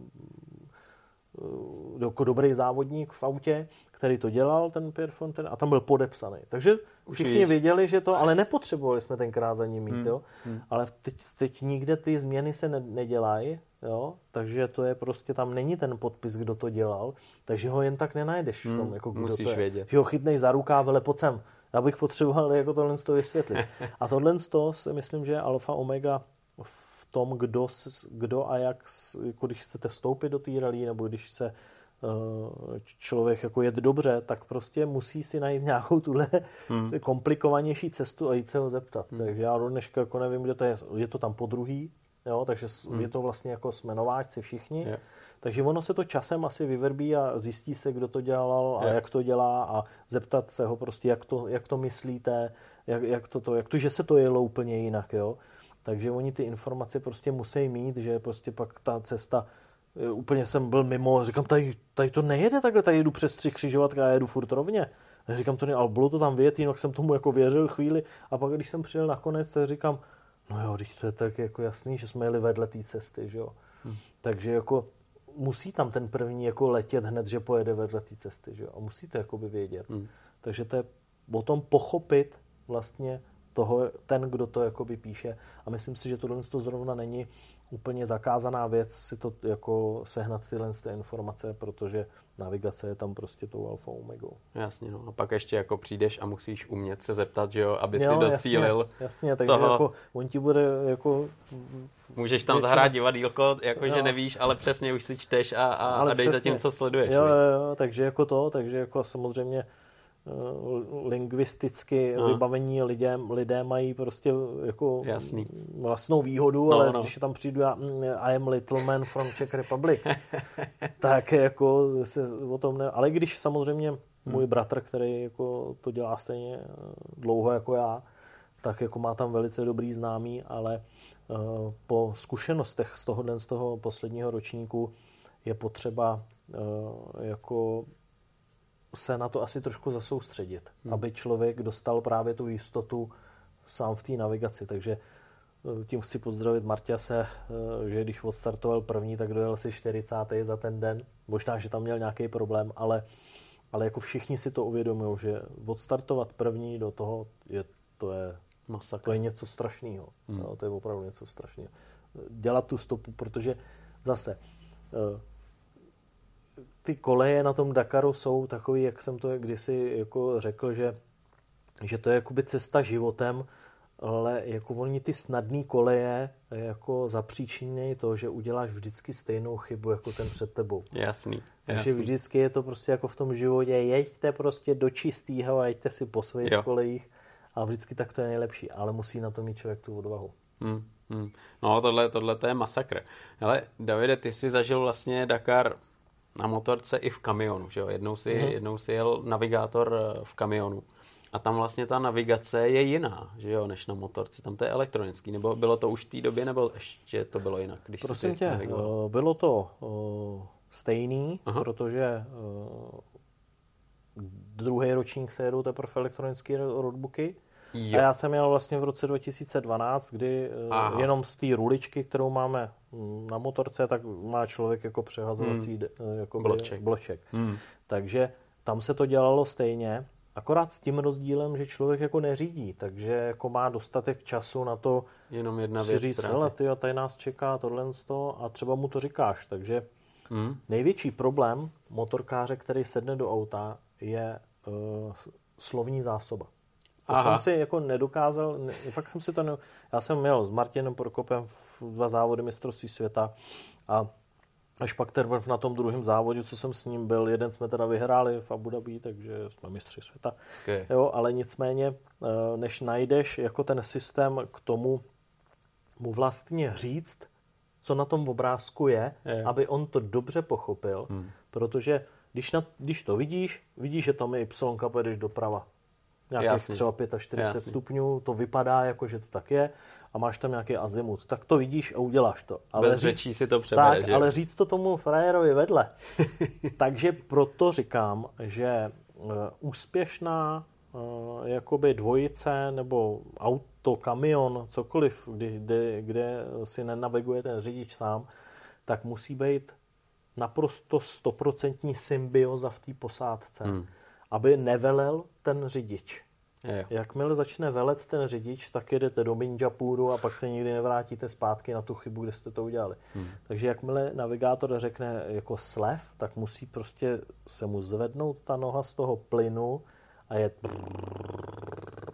Jako dobrý závodník v autě, který to dělal, ten Pierre Fontaine, a tam byl podepsaný. Takže všichni věděli, že to, ale nepotřebovali jsme tenkrát za ním mít, hmm. jo. Hmm. Ale teď, teď nikde ty změny se ne, nedělají, jo. Takže to je prostě, tam není ten podpis, kdo to dělal, takže ho jen tak nenajdeš v tom, hmm. jako kdo Musíš to je. vědět. Že ho chytneš za rukáv, vele pojď sem. Já bych potřeboval jako tohle to vysvětlit. A tohle to si myslím, že je alfa omega v tom, kdo, kdo a jak, jako když chcete vstoupit do té rally, nebo když se Eh, člověk jako jet dobře, tak prostě musí si najít nějakou tuhle hmm. komplikovanější cestu a jít se ho zeptat. Hmm. Takže já do dneška jako nevím, kde to je. Je to tam po druhý, jo, takže hmm. je to vlastně jako jsme nováčci všichni. Je. Takže ono se to časem asi vyvrbí a zjistí se, kdo to dělal a je. jak to dělá a zeptat se ho prostě, jak to, jak to myslíte, jak, jak, to, to, jak to, že se to jelo úplně jinak, jo. Takže oni ty informace prostě musí mít, že prostě pak ta cesta Eh, úplně jsem byl mimo, říkám, tady, tady to nejede takhle, tady jedu přes tři křižovatka a jedu furt rovně. A říkám, to ne, ale bylo to tam vět, jinak jsem tomu jako věřil chvíli. A pak, když jsem přijel nakonec, tak říkám, no jo, když to je tak jako jasný, že jsme jeli vedle té cesty, že jo. Hmm. Takže jako musí tam ten první jako letět hned, že pojede vedle té cesty, že jo. A musíte jakoby vědět. Hmm. Takže to je o tom pochopit vlastně toho, ten, kdo to jakoby píše. A myslím si, že tohle to zrovna není úplně zakázaná věc si to jako sehnat tyhle ty informace, protože navigace je tam prostě tou alfa omegou. Jasně, no. A pak ještě jako přijdeš a musíš umět se zeptat, že jo, aby jo, si docílil jasně, jasně takže toho... jako on ti bude jako... Můžeš tam většinou... zahrát divadílko, jako že nevíš, ale přesně už si čteš a, a, a dej za tím, co sleduješ. Jo, jo, jo, takže jako to, takže jako samozřejmě lingvisticky no. vybavení lidé, lidé mají prostě jako Jasný. vlastnou výhodu, no, ale no. když tam přijdu já, mm, I am little man from Czech Republic, tak jako se o tom ne... Ale když samozřejmě hmm. můj bratr, který jako to dělá stejně eh, dlouho jako já, tak jako má tam velice dobrý známý, ale uh, po zkušenostech z toho z toho posledního ročníku je potřeba uh, jako se na to asi trošku zasoustředit, hmm. aby člověk dostal právě tu jistotu sám v té navigaci. Takže eh, tím chci pozdravit Marťase, eh, že když odstartoval první, tak dojel si 40. za ten den. Možná, že tam měl nějaký problém, ale, ale jako všichni si to uvědomují, že odstartovat první do toho, je, to, je, Masakr. to je něco strašného. Hmm. No, to je opravdu něco strašného. Dělat tu stopu, protože zase eh, ty koleje na tom Dakaru jsou takový, jak jsem to kdysi jako řekl, že, že to je jakoby cesta životem, ale jako oni ty snadné koleje jako zapříčinějí to, že uděláš vždycky stejnou chybu jako ten před tebou. Jasný. Takže jasný. vždycky je to prostě jako v tom životě, jeďte prostě do čistého a jeďte si po svých jo. kolejích a vždycky tak to je nejlepší, ale musí na to mít člověk tu odvahu. Hmm, hmm. No tohle, tohle to je masakr. Ale Davide, ty jsi zažil vlastně Dakar na motorce i v kamionu. Že jo? Jednou, si, mm-hmm. jednou si jel navigátor eh, v kamionu. A tam vlastně ta navigace je jiná, že jo, než na motorce. Tam to je elektronický. Nebo bylo to už v té době, nebo ještě to bylo jinak? Když Prosím tě, navigoval? Eh, bylo to uh, stejný, Aha. protože uh, druhý ročník se jedou teprve elektronické roadbooky. Jo. A já jsem jel vlastně v roce 2012, kdy Aha. Aha. jenom z té ruličky, kterou máme mm, na motorce, tak má člověk jako přehazovací hmm. jako Bloček. bloček. Hmm. Takže tam se to dělalo stejně, akorát s tím rozdílem, že člověk jako neřídí, takže jako má dostatek času na to Jenom jedna si věc. říct, hele, tyjo, tady nás čeká tohle a třeba mu to říkáš. Takže Hmm. největší problém motorkáře, který sedne do auta, je uh, slovní zásoba. To Aha. jsem si jako nedokázal, ne, fakt jsem si to ne, já jsem měl s Martinem Prokopem v dva závody mistrovství světa a až pak teprve na tom druhém závodě, co jsem s ním byl, jeden jsme teda vyhráli v Abu Dhabi, takže jsme mistři světa. Skvělé. Jo, ale nicméně, eh, než najdeš jako ten systém k tomu, mu vlastně říct, co na tom obrázku je, Je. aby on to dobře pochopil, Hmm. protože když, na, když to vidíš, vidíš, že tam je Y, pojedeš doprava. Nějakých Jasný. třeba 45 Jasný. stupňů, to vypadá jako, že to tak je a máš tam nějaký azimut. Tak to vidíš a uděláš to. Ale Bez řečí si to přebere, tak, že? ale říct to tomu frajerovi vedle. Takže proto říkám, že eh, úspěšná eh, jakoby dvojice nebo auto, kamion, cokoliv, kdy, kde, kde si nenaviguje ten řidič sám, tak musí být naprosto stoprocentní symbioza v té posádce, Hmm. Aby nevelel ten řidič. Jo. Jakmile začne velet ten řidič, tak jedete do Minjapuru a pak se nikdy nevrátíte zpátky na tu chybu, kde jste to udělali. Hmm. Takže jakmile navigátor řekne jako slev, tak musí prostě se mu zvednout ta noha z toho plynu a je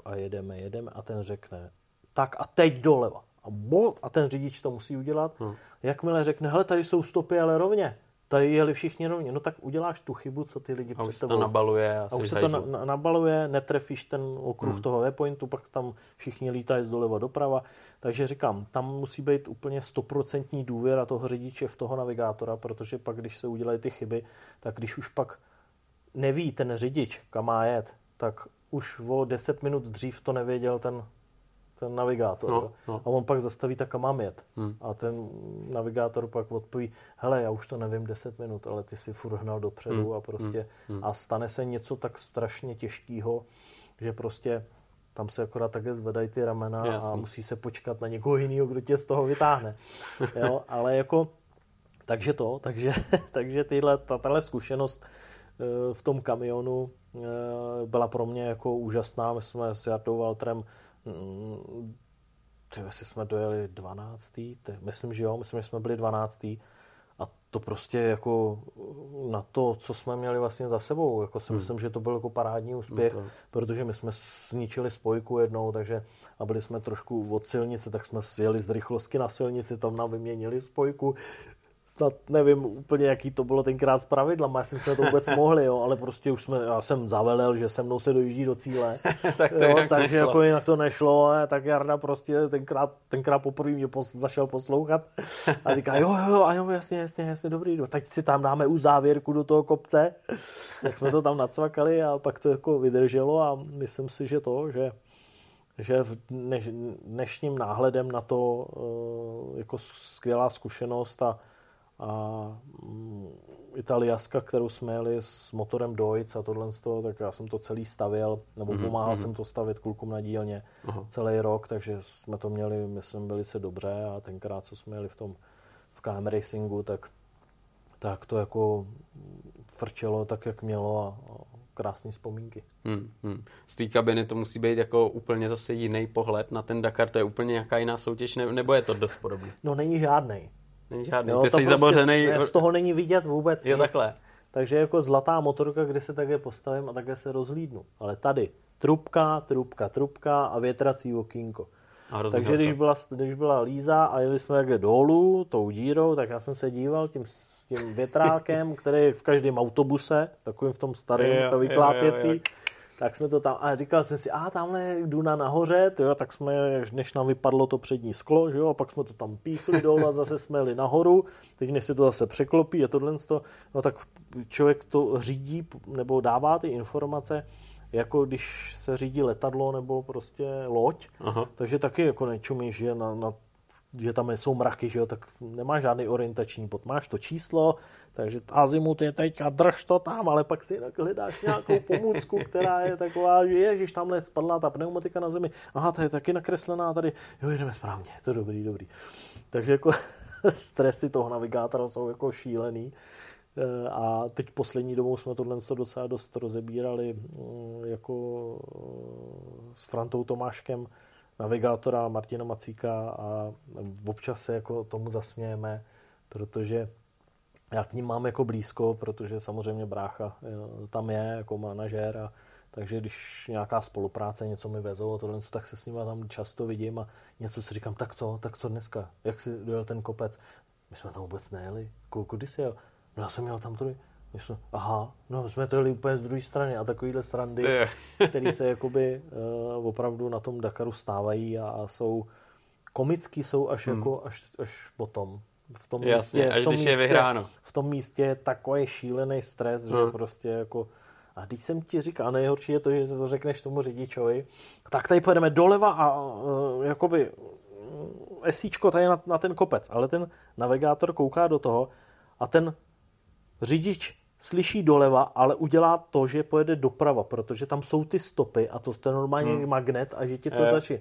a jedeme, jedeme a ten řekne tak a teď doleva. A, bo, a ten řidič to musí udělat. Hmm. Jakmile řekne, hele, tady jsou stopy, ale rovně. Tady jeli všichni rovně. No tak uděláš tu chybu, co ty lidi A už před se to nabaluje a, a už se to na, na, nabaluje, netrefíš ten okruh hmm. toho waypointu, pak tam všichni lítají z doleva doprava. Takže říkám, tam musí být úplně stoprocentní důvěra toho řidiče v toho navigátora, protože pak, když se udělají ty chyby, tak když už pak neví ten řidič, kam má jet, tak už o 10 minut dřív to nevěděl ten, ten navigátor. No, no. A on pak zastaví, tak kam mám jet. Hmm. A ten navigátor pak odpoví, hele, já už to nevím 10 minut, ale ty si furt hnal dopředu Hmm, a prostě hmm, a stane se něco tak strašně těžkého, že prostě tam se akorát takhle zvedají ty ramena a Jasný. musí se počkat na někoho jiného, kdo tě z toho vytáhne. Jo, ale jako, takže to, takže, takže tyhle, ta, tahle zkušenost eh, v tom kamionu eh, byla pro mě jako úžasná. My jsme s Jardou Waltrem mm, ty, jestli jsme dojeli 12. Te, myslím, že jo, myslím, že jsme byli 12. A to prostě jako na to, co jsme měli vlastně za sebou, jako si Hmm. myslím, že to byl jako parádní úspěch, No to- protože my jsme zničili spojku jednou, takže a byli jsme trošku od silnice, tak jsme sjeli z rychlosti na silnici, tam nám vyměnili spojku. Snad nevím úplně, jaký to bylo tenkrát s pravidlama, jestli jsme to vůbec mohli, jo, ale prostě už jsme, já jsem zavelel, že se mnou se dojíždí do cíle. tak to jo, jinak takže nešlo. jako jinak to nešlo, a tak Jarda prostě tenkrát, tenkrát poprvé mě pos, zašel poslouchat a říká, jo, jo, a jo, jasně, jasně, jasně, dobrý, no, tak si tam dáme už závěrku do toho kopce. Tak jsme to tam nacvakali a pak to jako vydrželo a myslím si, že to, že že v dneš, dnešním náhledem na to eh, jako skvělá zkušenost a, a mm, i ta Liaska, kterou jsme jeli s motorem Deutz a tohle z toho, tak já jsem to celý stavěl, nebo Mhm, pomáhal mhm. jsem to stavět klukům na dílně Aha. celý rok, takže jsme to měli, myslím, velice dobře a tenkrát, co jsme jeli v tom v KM Racingu, tak, tak to jako frčelo tak, jak mělo a, a krásné vzpomínky. Hmm, hmm. Z té kabiny to musí být jako úplně zase jiný pohled na ten Dakar, to je úplně nějaká jiná soutěž, ne, nebo je to dost podobné? No není žádnej. Není žádný, Jo, ty jsi prostě zabořený. z toho není vidět vůbec Jo, nic. takhle. Takže jako zlatá motorka, kde se takhle postavím a takhle se rozhlídnu. Ale tady trubka, trubka, trubka a větrací okýnko. A Takže když byla, když byla Líza a jeli jsme takhle dolů tou dírou, tak já jsem se díval tím, s tím větrákem, který je v každém autobuse, takovým v tom starém, Jo, to jo, vyklápěcí. jo, jo. Tak jsme to tam, a říkal jsem si, a tamhle je Duna nahoře, jo, tak jsme, než nám vypadlo to přední sklo, že jo, a pak jsme to tam píchli dolů a zase jsme jeli nahoru, teď než se to zase překlopí a tohle, to, no tak člověk to řídí, nebo dává ty informace, jako když se řídí letadlo nebo prostě loď, Aha. takže taky jako nečumíš, že na, na že tam jsou mraky, že jo, tak nemáš žádný orientační bod. Máš to číslo, takže azimut je teď a drž to tam, ale pak si hledáš nějakou pomůcku, která je taková, že ježiš, tamhle spadla ta pneumatika na zemi. Aha, to je taky nakreslená tady. Jo, jdeme správně, to je dobrý, dobrý. Takže jako stresy toho navigátora jsou jako šílený. Eh, a teď poslední dobou jsme tohle docela dost rozebírali mm, jako eh, s Frantou Tomáškem, navigátora Martina Macíka a občas se jako tomu zasmějeme, protože já k ním mám jako blízko, protože samozřejmě brácha eh, tam je jako manažér a takže když nějaká spolupráce, něco mi vezou a tohle, tak se s nimi tam často vidím a něco si říkám, tak co, tak co dneska, jak si dojel ten kopec? My jsme tam vůbec nejeli, kudy jsi jel? No já jsem měl tam tady, jsme, aha, no jsme to jeli úplně z druhé strany a takovýhle srandy, které se jakoby uh, opravdu na tom Dakaru stávají a, a jsou komický jsou až hmm. jako až, až potom. V tom Jasně, místě, až v tom když místě, je vyhráno. V tom místě je takový šílený stres, hmm. že prostě jako a když jsem ti říkal, nejhorší je to, že to řekneš tomu řidičovi, tak tady pojedeme doleva a uh, jakoby esíčko tady na, na ten kopec, ale ten navigátor kouká do toho a ten řidič slyší doleva, ale udělá to, že pojede doprava, protože tam jsou ty stopy a to je normálně hmm. magnet a že ti to začne.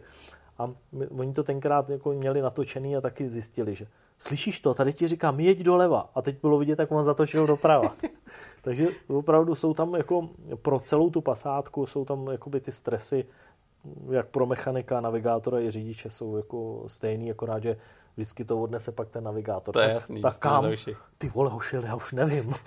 A my, oni to tenkrát jako měli natočený a taky zjistili, že slyšíš to, tady ti říkám, jeď doleva. A teď bylo vidět, jak on zatočil doprava. Takže opravdu jsou tam jako pro celou tu pasátku jsou tam jakoby ty stresy, jak pro mechanika, navigátora i řidiče jsou jako stejný, akorát, že vždycky to odnese pak ten navigátor. To je jasný. Tak kam? Ty vole, hošil, já už nevím.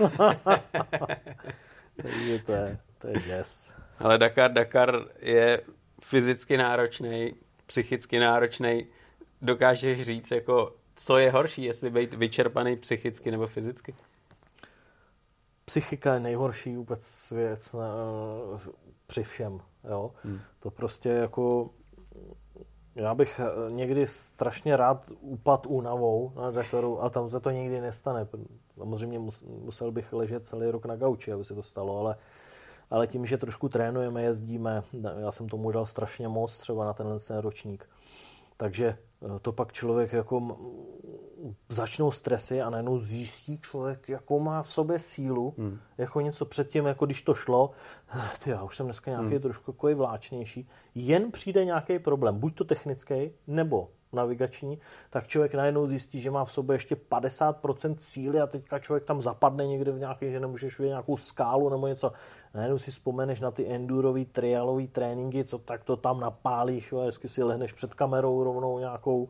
Takže to je, to je yes. Ale Dakar, Dakar je fyzicky náročný, psychicky náročný. Dokážeš říct, jako, co je horší, jestli být vyčerpaný psychicky nebo fyzicky? Psychika je nejhorší vůbec věc na, při všem. Jo? Hmm. To prostě jako já bych eh, někdy strašně rád upad únavou na Dakaru a tam se to nikdy nestane. Samozřejmě musel bych ležet celý rok na gauči, aby se to stalo, ale, ale tím, že trošku trénujeme, jezdíme, já jsem tomu dal strašně moc třeba na tenhle ten ročník, takže eh, to pak člověk jako začnou stresy a najednou zjistí člověk, jakou má v sobě sílu, hmm. jako něco předtím, jako když to šlo, ty já už jsem dneska nějaký hmm. trošku jako vláčnější, jen přijde nějaký problém, buď to technický, nebo navigační, tak člověk najednou zjistí, že má v sobě ještě 50% síly a teďka člověk tam zapadne někde v nějaký, že nemůžeš vidět nějakou skálu nebo něco najednou si vzpomeneš na ty endurový, trialový tréninky, co tak to tam napálíš, jo, hezky si lehneš před kamerou rovnou nějakou,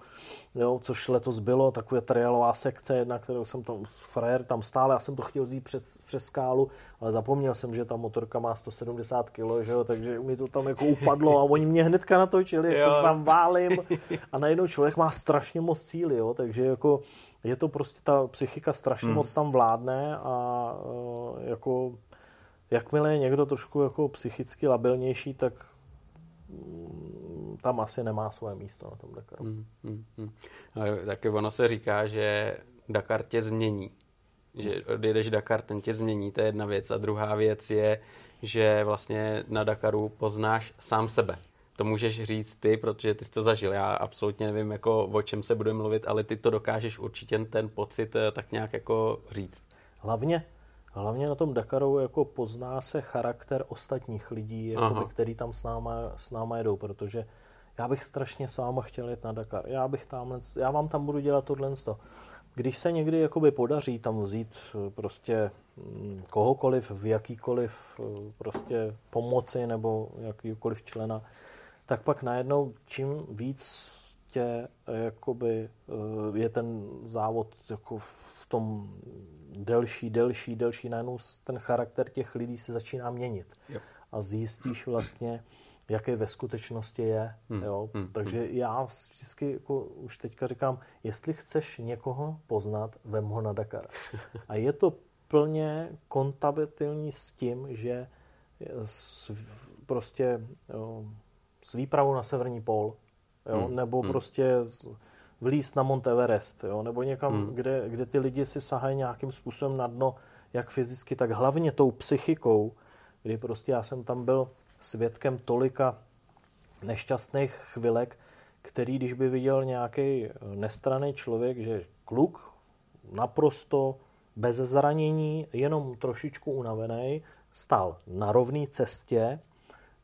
jo, což letos bylo, taková trialová sekce, na kterou jsem tam, frajer tam stále, já jsem to chtěl vzít přes, přes skálu, ale zapomněl jsem, že ta motorka má 170 kg, že jo, takže mi to tam jako upadlo a oni mě hnedka natočili, jak jo. se tam válím a najednou člověk má strašně moc síly, jo, takže jako je to prostě ta psychika strašně hmm. moc tam vládne a uh, jako jakmile je někdo trošku jako psychicky labilnější, tak mm, tam asi nemá svoje místo na tom Dakaru. Hmm, hmm, hmm. taky ono se říká, že Dakar tě změní. Že odjedeš Dakar, ten tě změní, to je jedna věc. A druhá věc je, že vlastně na Dakaru poznáš sám sebe. To můžeš říct ty, protože ty jsi to zažil. Já absolutně nevím, jako, o čem se bude mluvit, ale ty to dokážeš určitě ten pocit eh, tak nějak jako říct. Hlavně Hlavně na tom Dakaru jako pozná se charakter ostatních lidí, jako který tam s náma, s náma jedou, protože já bych strašně sám chtěl jet na Dakar. Já bych tam, já vám tam budu dělat tohle. Když se někdy jakoby podaří tam vzít eh, prostě mm, kohokoliv v jakýkoliv eh, prostě pomoci nebo jakýkoliv člena, tak pak najednou čím víc tě eh, jakoby je ten závod jako v tom delší, delší, delší, najednou ten charakter těch lidí se začíná měnit. Jo. A zjistíš vlastně, jaké ve skutečnosti je. Hmm. Jo? Hmm. Takže hmm. já vždycky jako už teďka říkám, jestli chceš někoho poznat, vem ho na Dakar. A je to plně kontabilní s tím, že s, prostě jo, s výpravou na severní pól, jo? Hmm. nebo hmm. prostě vlíst na Mount Everest, jo? nebo někam, hmm. kde, kde ty lidi si sahají nějakým způsobem na dno, jak fyzicky, tak hlavně tou psychikou, kdy prostě já jsem tam byl svědkem tolika nešťastných chvilek, který, když by viděl nějaký nestraný člověk, že kluk naprosto bez zranění, jenom trošičku unavený, stál na rovné cestě.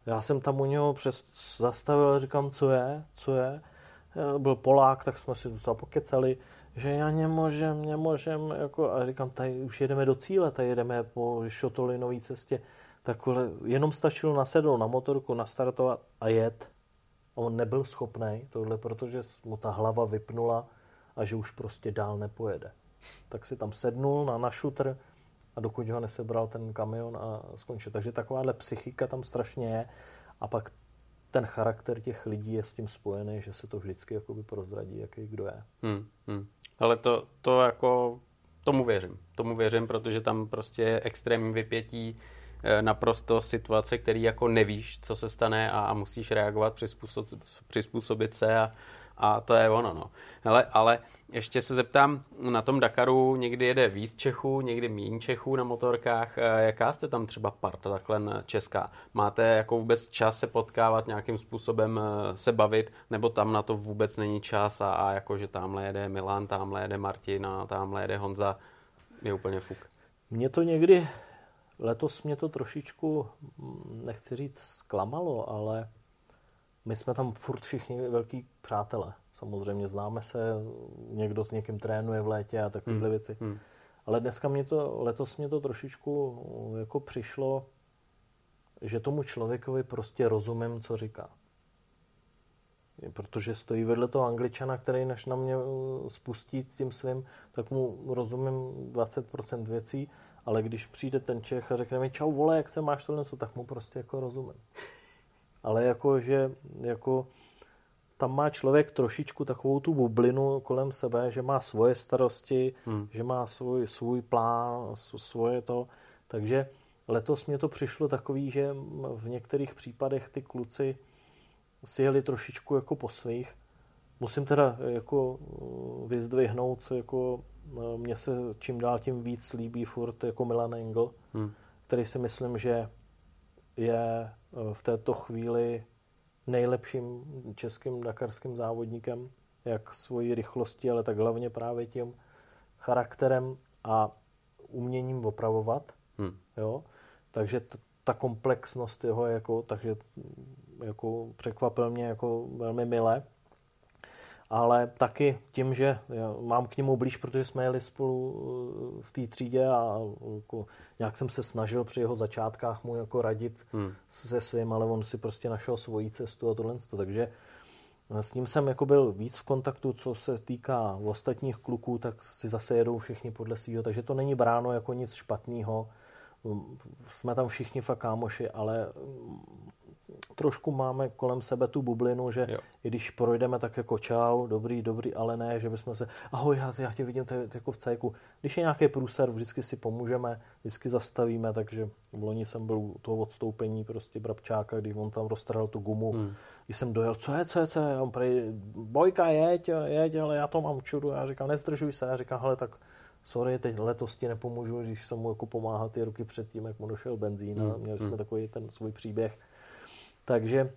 Já jsem tam u něho přes zastavil a říkám, co je, co je. Byl Polák, tak jsme si docela pokecali, že já nemůžem, nemůžem, jako, a říkám, tady už jedeme do cíle, tady jedeme po šotolinové cestě. Takhle, jenom stačilo nasedl na motorku, nastartovat a jet. A on nebyl schopný tohle, protože mu ta hlava vypnula a že už prostě dál nepojede. Tak si tam sednul na, na šutr a dokud ho nesebral ten kamion a skončil. Takže takováhle psychika tam strašně je a pak ten charakter těch lidí je s tím spojený, že se to vždycky jakoby prozradí, jaký kdo je. Hmm, hmm. Ale to, to jako, tomu věřím. Tomu věřím, protože tam prostě je extrémní vypětí, eh, naprosto situace, který jako nevíš, co se stane a, a musíš reagovat, přizpůsobit, přizpůsobit se a, a to je ono. No. Hele, ale ještě se zeptám, na tom Dakaru někdy jede víc Čechů, někdy méně Čechů na motorkách. Eh, jaká jste tam třeba parta takhle česká? Máte jako vůbec čas se potkávat, nějakým způsobem eh, se bavit, nebo tam na to vůbec není čas a, a jako, že tamhle jede Milan, tamhle jede Martin a tamhle jede Honza, je úplně fuk. Mě to někdy, letos mě to trošičku, hm, nechci říct zklamalo, ale my jsme tam furt všichni velký přátelé. Samozřejmě známe se, někdo s někým trénuje v létě a takovéhle hmm. věci. Hmm. Ale dneska mě to, letos mě to trošičku jako přišlo, že tomu člověkovi prostě rozumím, co říká. Protože stojí vedle toho angličana, který než na mě uh, spustí tím svým, tak mu rozumím 20% věcí, ale když přijde ten Čech a řekne mi čau vole, jak se máš tohle, tak mu prostě jako rozumím ale jako, že jako tam má člověk trošičku takovou tu bublinu kolem sebe, že má svoje starosti, hmm. že má svůj, svůj plán, svoje to. Takže letos mě to přišlo takový, že v některých případech ty kluci si jeli trošičku jako po svých. Musím teda jako uh, vyzdvihnout, jako uh, mně se čím dál tím víc líbí furt jako Milan Engel, hmm. který si myslím, že je v této chvíli nejlepším českým dakarským závodníkem, jak svojí rychlostí, ale tak hlavně právě tím charakterem a uměním opravovat. Hmm. Jo? Takže t- ta komplexnost jeho jako, takže jako překvapil mě jako velmi milé ale taky tím, že mám k němu blíž, protože jsme jeli spolu eh, v té třídě a jako nějak jsem se snažil při jeho začátkách mu jako radit hmm. se svým, ale on si prostě našel svoji cestu a tohle. Takže eh, s ním jsem jako byl víc v kontaktu, co se týká ostatních kluků, tak si zase jedou všichni podle svého, takže to není bráno jako nic špatného. Jsme tam všichni fakt kámoši, ale trošku máme kolem sebe tu bublinu, že jo. i když projdeme tak jako čau, dobrý, dobrý, ale ne, že bychom se, ahoj, já, já tě vidím tady, jako v cajku. Když je nějaký průser, vždycky si pomůžeme, vždycky zastavíme, takže v loni jsem byl u toho odstoupení prostě Brabčáka, když on tam roztrhal tu gumu, hmm. když jsem dojel, co je, co je, co je, on prej, bojka, jeď, jeď, ale já to mám čudu, já říkám, nezdržuj se, já říkám, hele, tak sorry, teď letos ti nepomůžu, když jsem mu jako pomáhal ty ruky předtím, jak mu došel benzín a hmm. měli jsme hmm. takový ten svůj příběh. Takže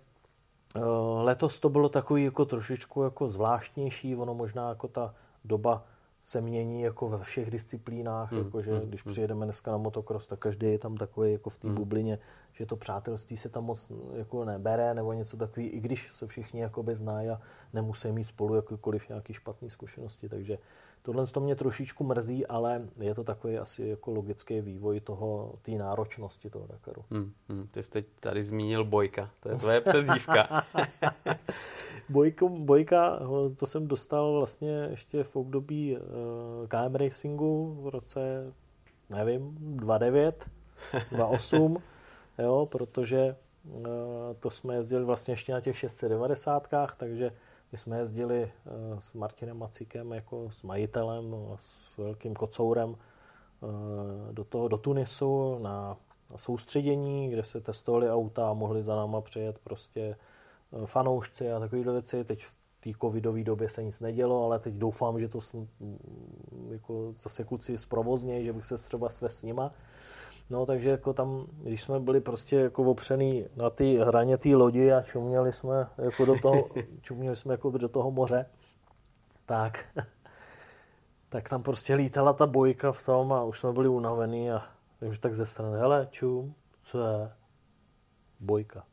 eh, letos to bylo takový jako trošičku jako zvláštnější, ono možná jako ta doba se mění jako ve všech disciplínách, hmm, jakože hmm, když hmm. přijedeme dneska na motocross, tak každý je tam takový jako v té hmm. bublině, že to přátelství se tam moc jako nebere nebo něco takový, i když se všichni jakoby znají a nemusí mít spolu jakýkoliv nějaký špatné zkušenosti, takže Tohle to mě trošičku mrzí, ale je to takový asi jako logický vývoj toho, té náročnosti toho Dakaru. Hmm, hmm, ty jsi teď tady zmínil Bojka, to je tvoje přezdívka. Bojko, bojka, to jsem dostal vlastně ještě v období uh, KM Racingu v roce, nevím, 29, 28, jo, protože uh, to jsme jezdili vlastně ještě na těch 690, takže my jsme jezdili eh, s Martinem Macíkem jako s majitelem, s velkým kocourem eh, do, toho, do Tunisu na, soustředění, kde se testovali auta a mohli za náma přijet prostě eh, fanoušci a takové věci. Teď v té covidové době se nic nedělo, ale teď doufám, že to jako zase kluci zprovoznějí, že bych se třeba svést s nima. No, takže jako tam, když jsme byli prostě jako opřený na ty hraně té lodi a čuměli jsme jako do toho, čuměli jsme jako do toho moře, tak, tak tam prostě lítala ta bojka v tom a už jsme byli unavený a už tak ze strany, hele, čum, co je? Bojka.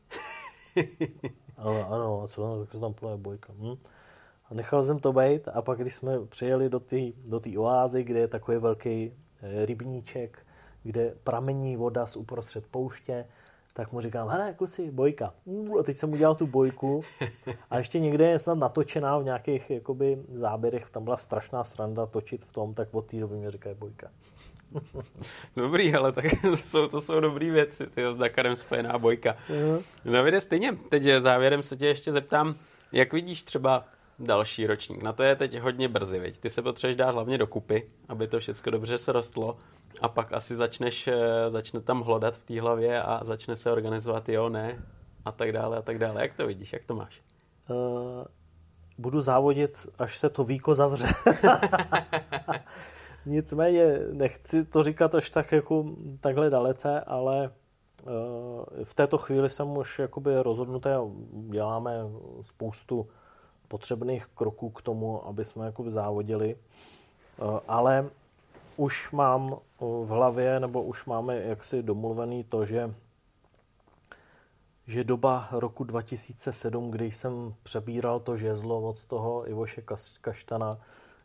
ano, ano, a co, tak se tam pluje bojka. Hm? A nechal jsem to být a pak, když jsme přijeli do té do oázy, kde je takový velký eh, rybníček, kde pramení voda z uprostřed pouště, tak mu říkám, hele, kluci, bojka. A teď jsem udělal tu bojku a ještě někde je snad natočená v nějakých jakoby, záběrech, tam byla strašná sranda točit v tom, tak od té doby mi říkají bojka. Dobrý, ale tak jsou, to jsou dobrý věci, ty s Dakarem spojená bojka. Uh-huh. No vyjde stejně, teď závěrem se tě ještě zeptám, jak vidíš třeba další ročník? Na to je teď hodně brzy, viď? Ty se potřebuješ dát hlavně do kupy, aby to všechno dobře se rostlo a pak asi začneš, eh, začne tam hlodat v té hlavě a začne se organizovat jo, ne a tak dále a tak dále. Jak to vidíš, jak to máš? Uh, budu závodit, až se to víko zavře. Nicméně nechci to říkat až tak jako takhle dalece, ale uh, v této chvíli jsem už jakoby rozhodnutý a děláme spoustu potřebných kroků k tomu, aby jsme jakoby závodili. Ale už mám v hlavě, nebo už máme jaksi domluvený to, že že doba roku 2007, kdy jsem přebíral to žezlo od toho Ivoše Kaštana,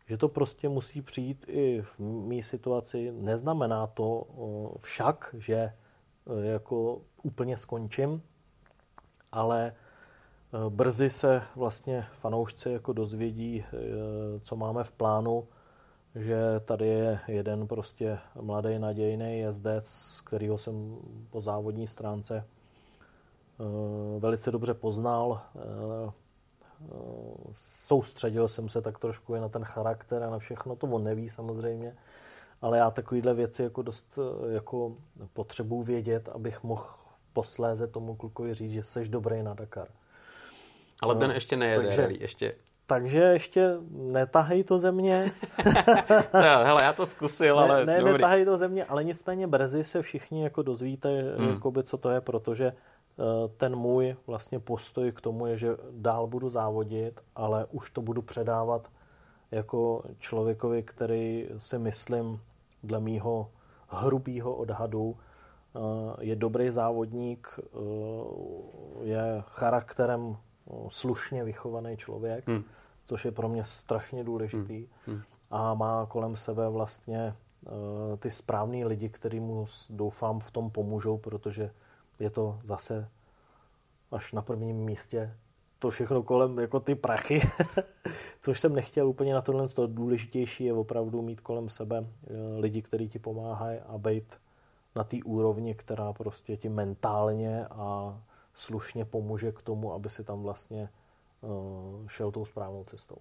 že to prostě musí přijít i v mý situaci. Neznamená to však, že e, jako úplně skončím, ale e, brzy se vlastně fanoušci jako dozvědí, e, co máme v plánu, že tady je jeden prostě mladý nadějný jezdec, kterýho jsem po závodní stránce velice dobře poznal. Soustředil jsem se tak trošku i na ten charakter a na všechno, to on neví samozřejmě, ale já takovýhle věci jako dost jako potřebuji vědět, abych mohl posléze tomu klukovi říct, že jsi dobrý na Dakar. Ale ten ještě nejede Takže, ještě takže ještě netahej to země. no, hele, já to zkusil, ne, ale ne, dobrý. netahej to země, ale nicméně brzy se všichni jako dozvíte, hmm. jakoby, co to je, protože uh, ten můj vlastně postoj k tomu je, že dál budu závodit, ale už to budu předávat jako člověkovi, který si myslím, dle mýho hrubýho odhadu, uh, je dobrý závodník, uh, je charakterem slušně vychovaný člověk, hmm. Což je pro mě strašně důležitý. Hmm. Hmm. A má kolem sebe vlastně uh, ty správný lidi, který mu doufám v tom pomůžou, protože je to zase až na prvním místě to všechno kolem, jako ty prachy, což jsem nechtěl úplně na tohle. To důležitější je opravdu mít kolem sebe uh, lidi, kteří ti pomáhají a být na té úrovni, která prostě ti mentálně a slušně pomůže k tomu, aby si tam vlastně šel tou správnou cestou.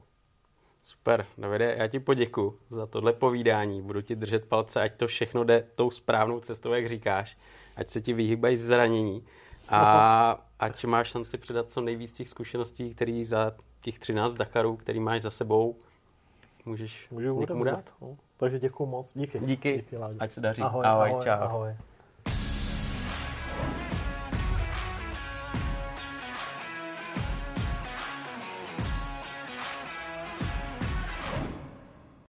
Super, Davide, já ti poděku za tohle povídání. Budu ti držet palce, ať to všechno jde tou správnou cestou, jak říkáš. Ať se ti vyhýbají zranění. A ať máš šanci předat co nejvíc těch zkušeností, které za těch 13 Dakarů, který máš za sebou, můžeš Můžu někomu dát. No. Takže děkuji moc. Díky. Díky. Díky Díky ať se daří. Ahoj, ahoj, ahoj, čau. ahoj.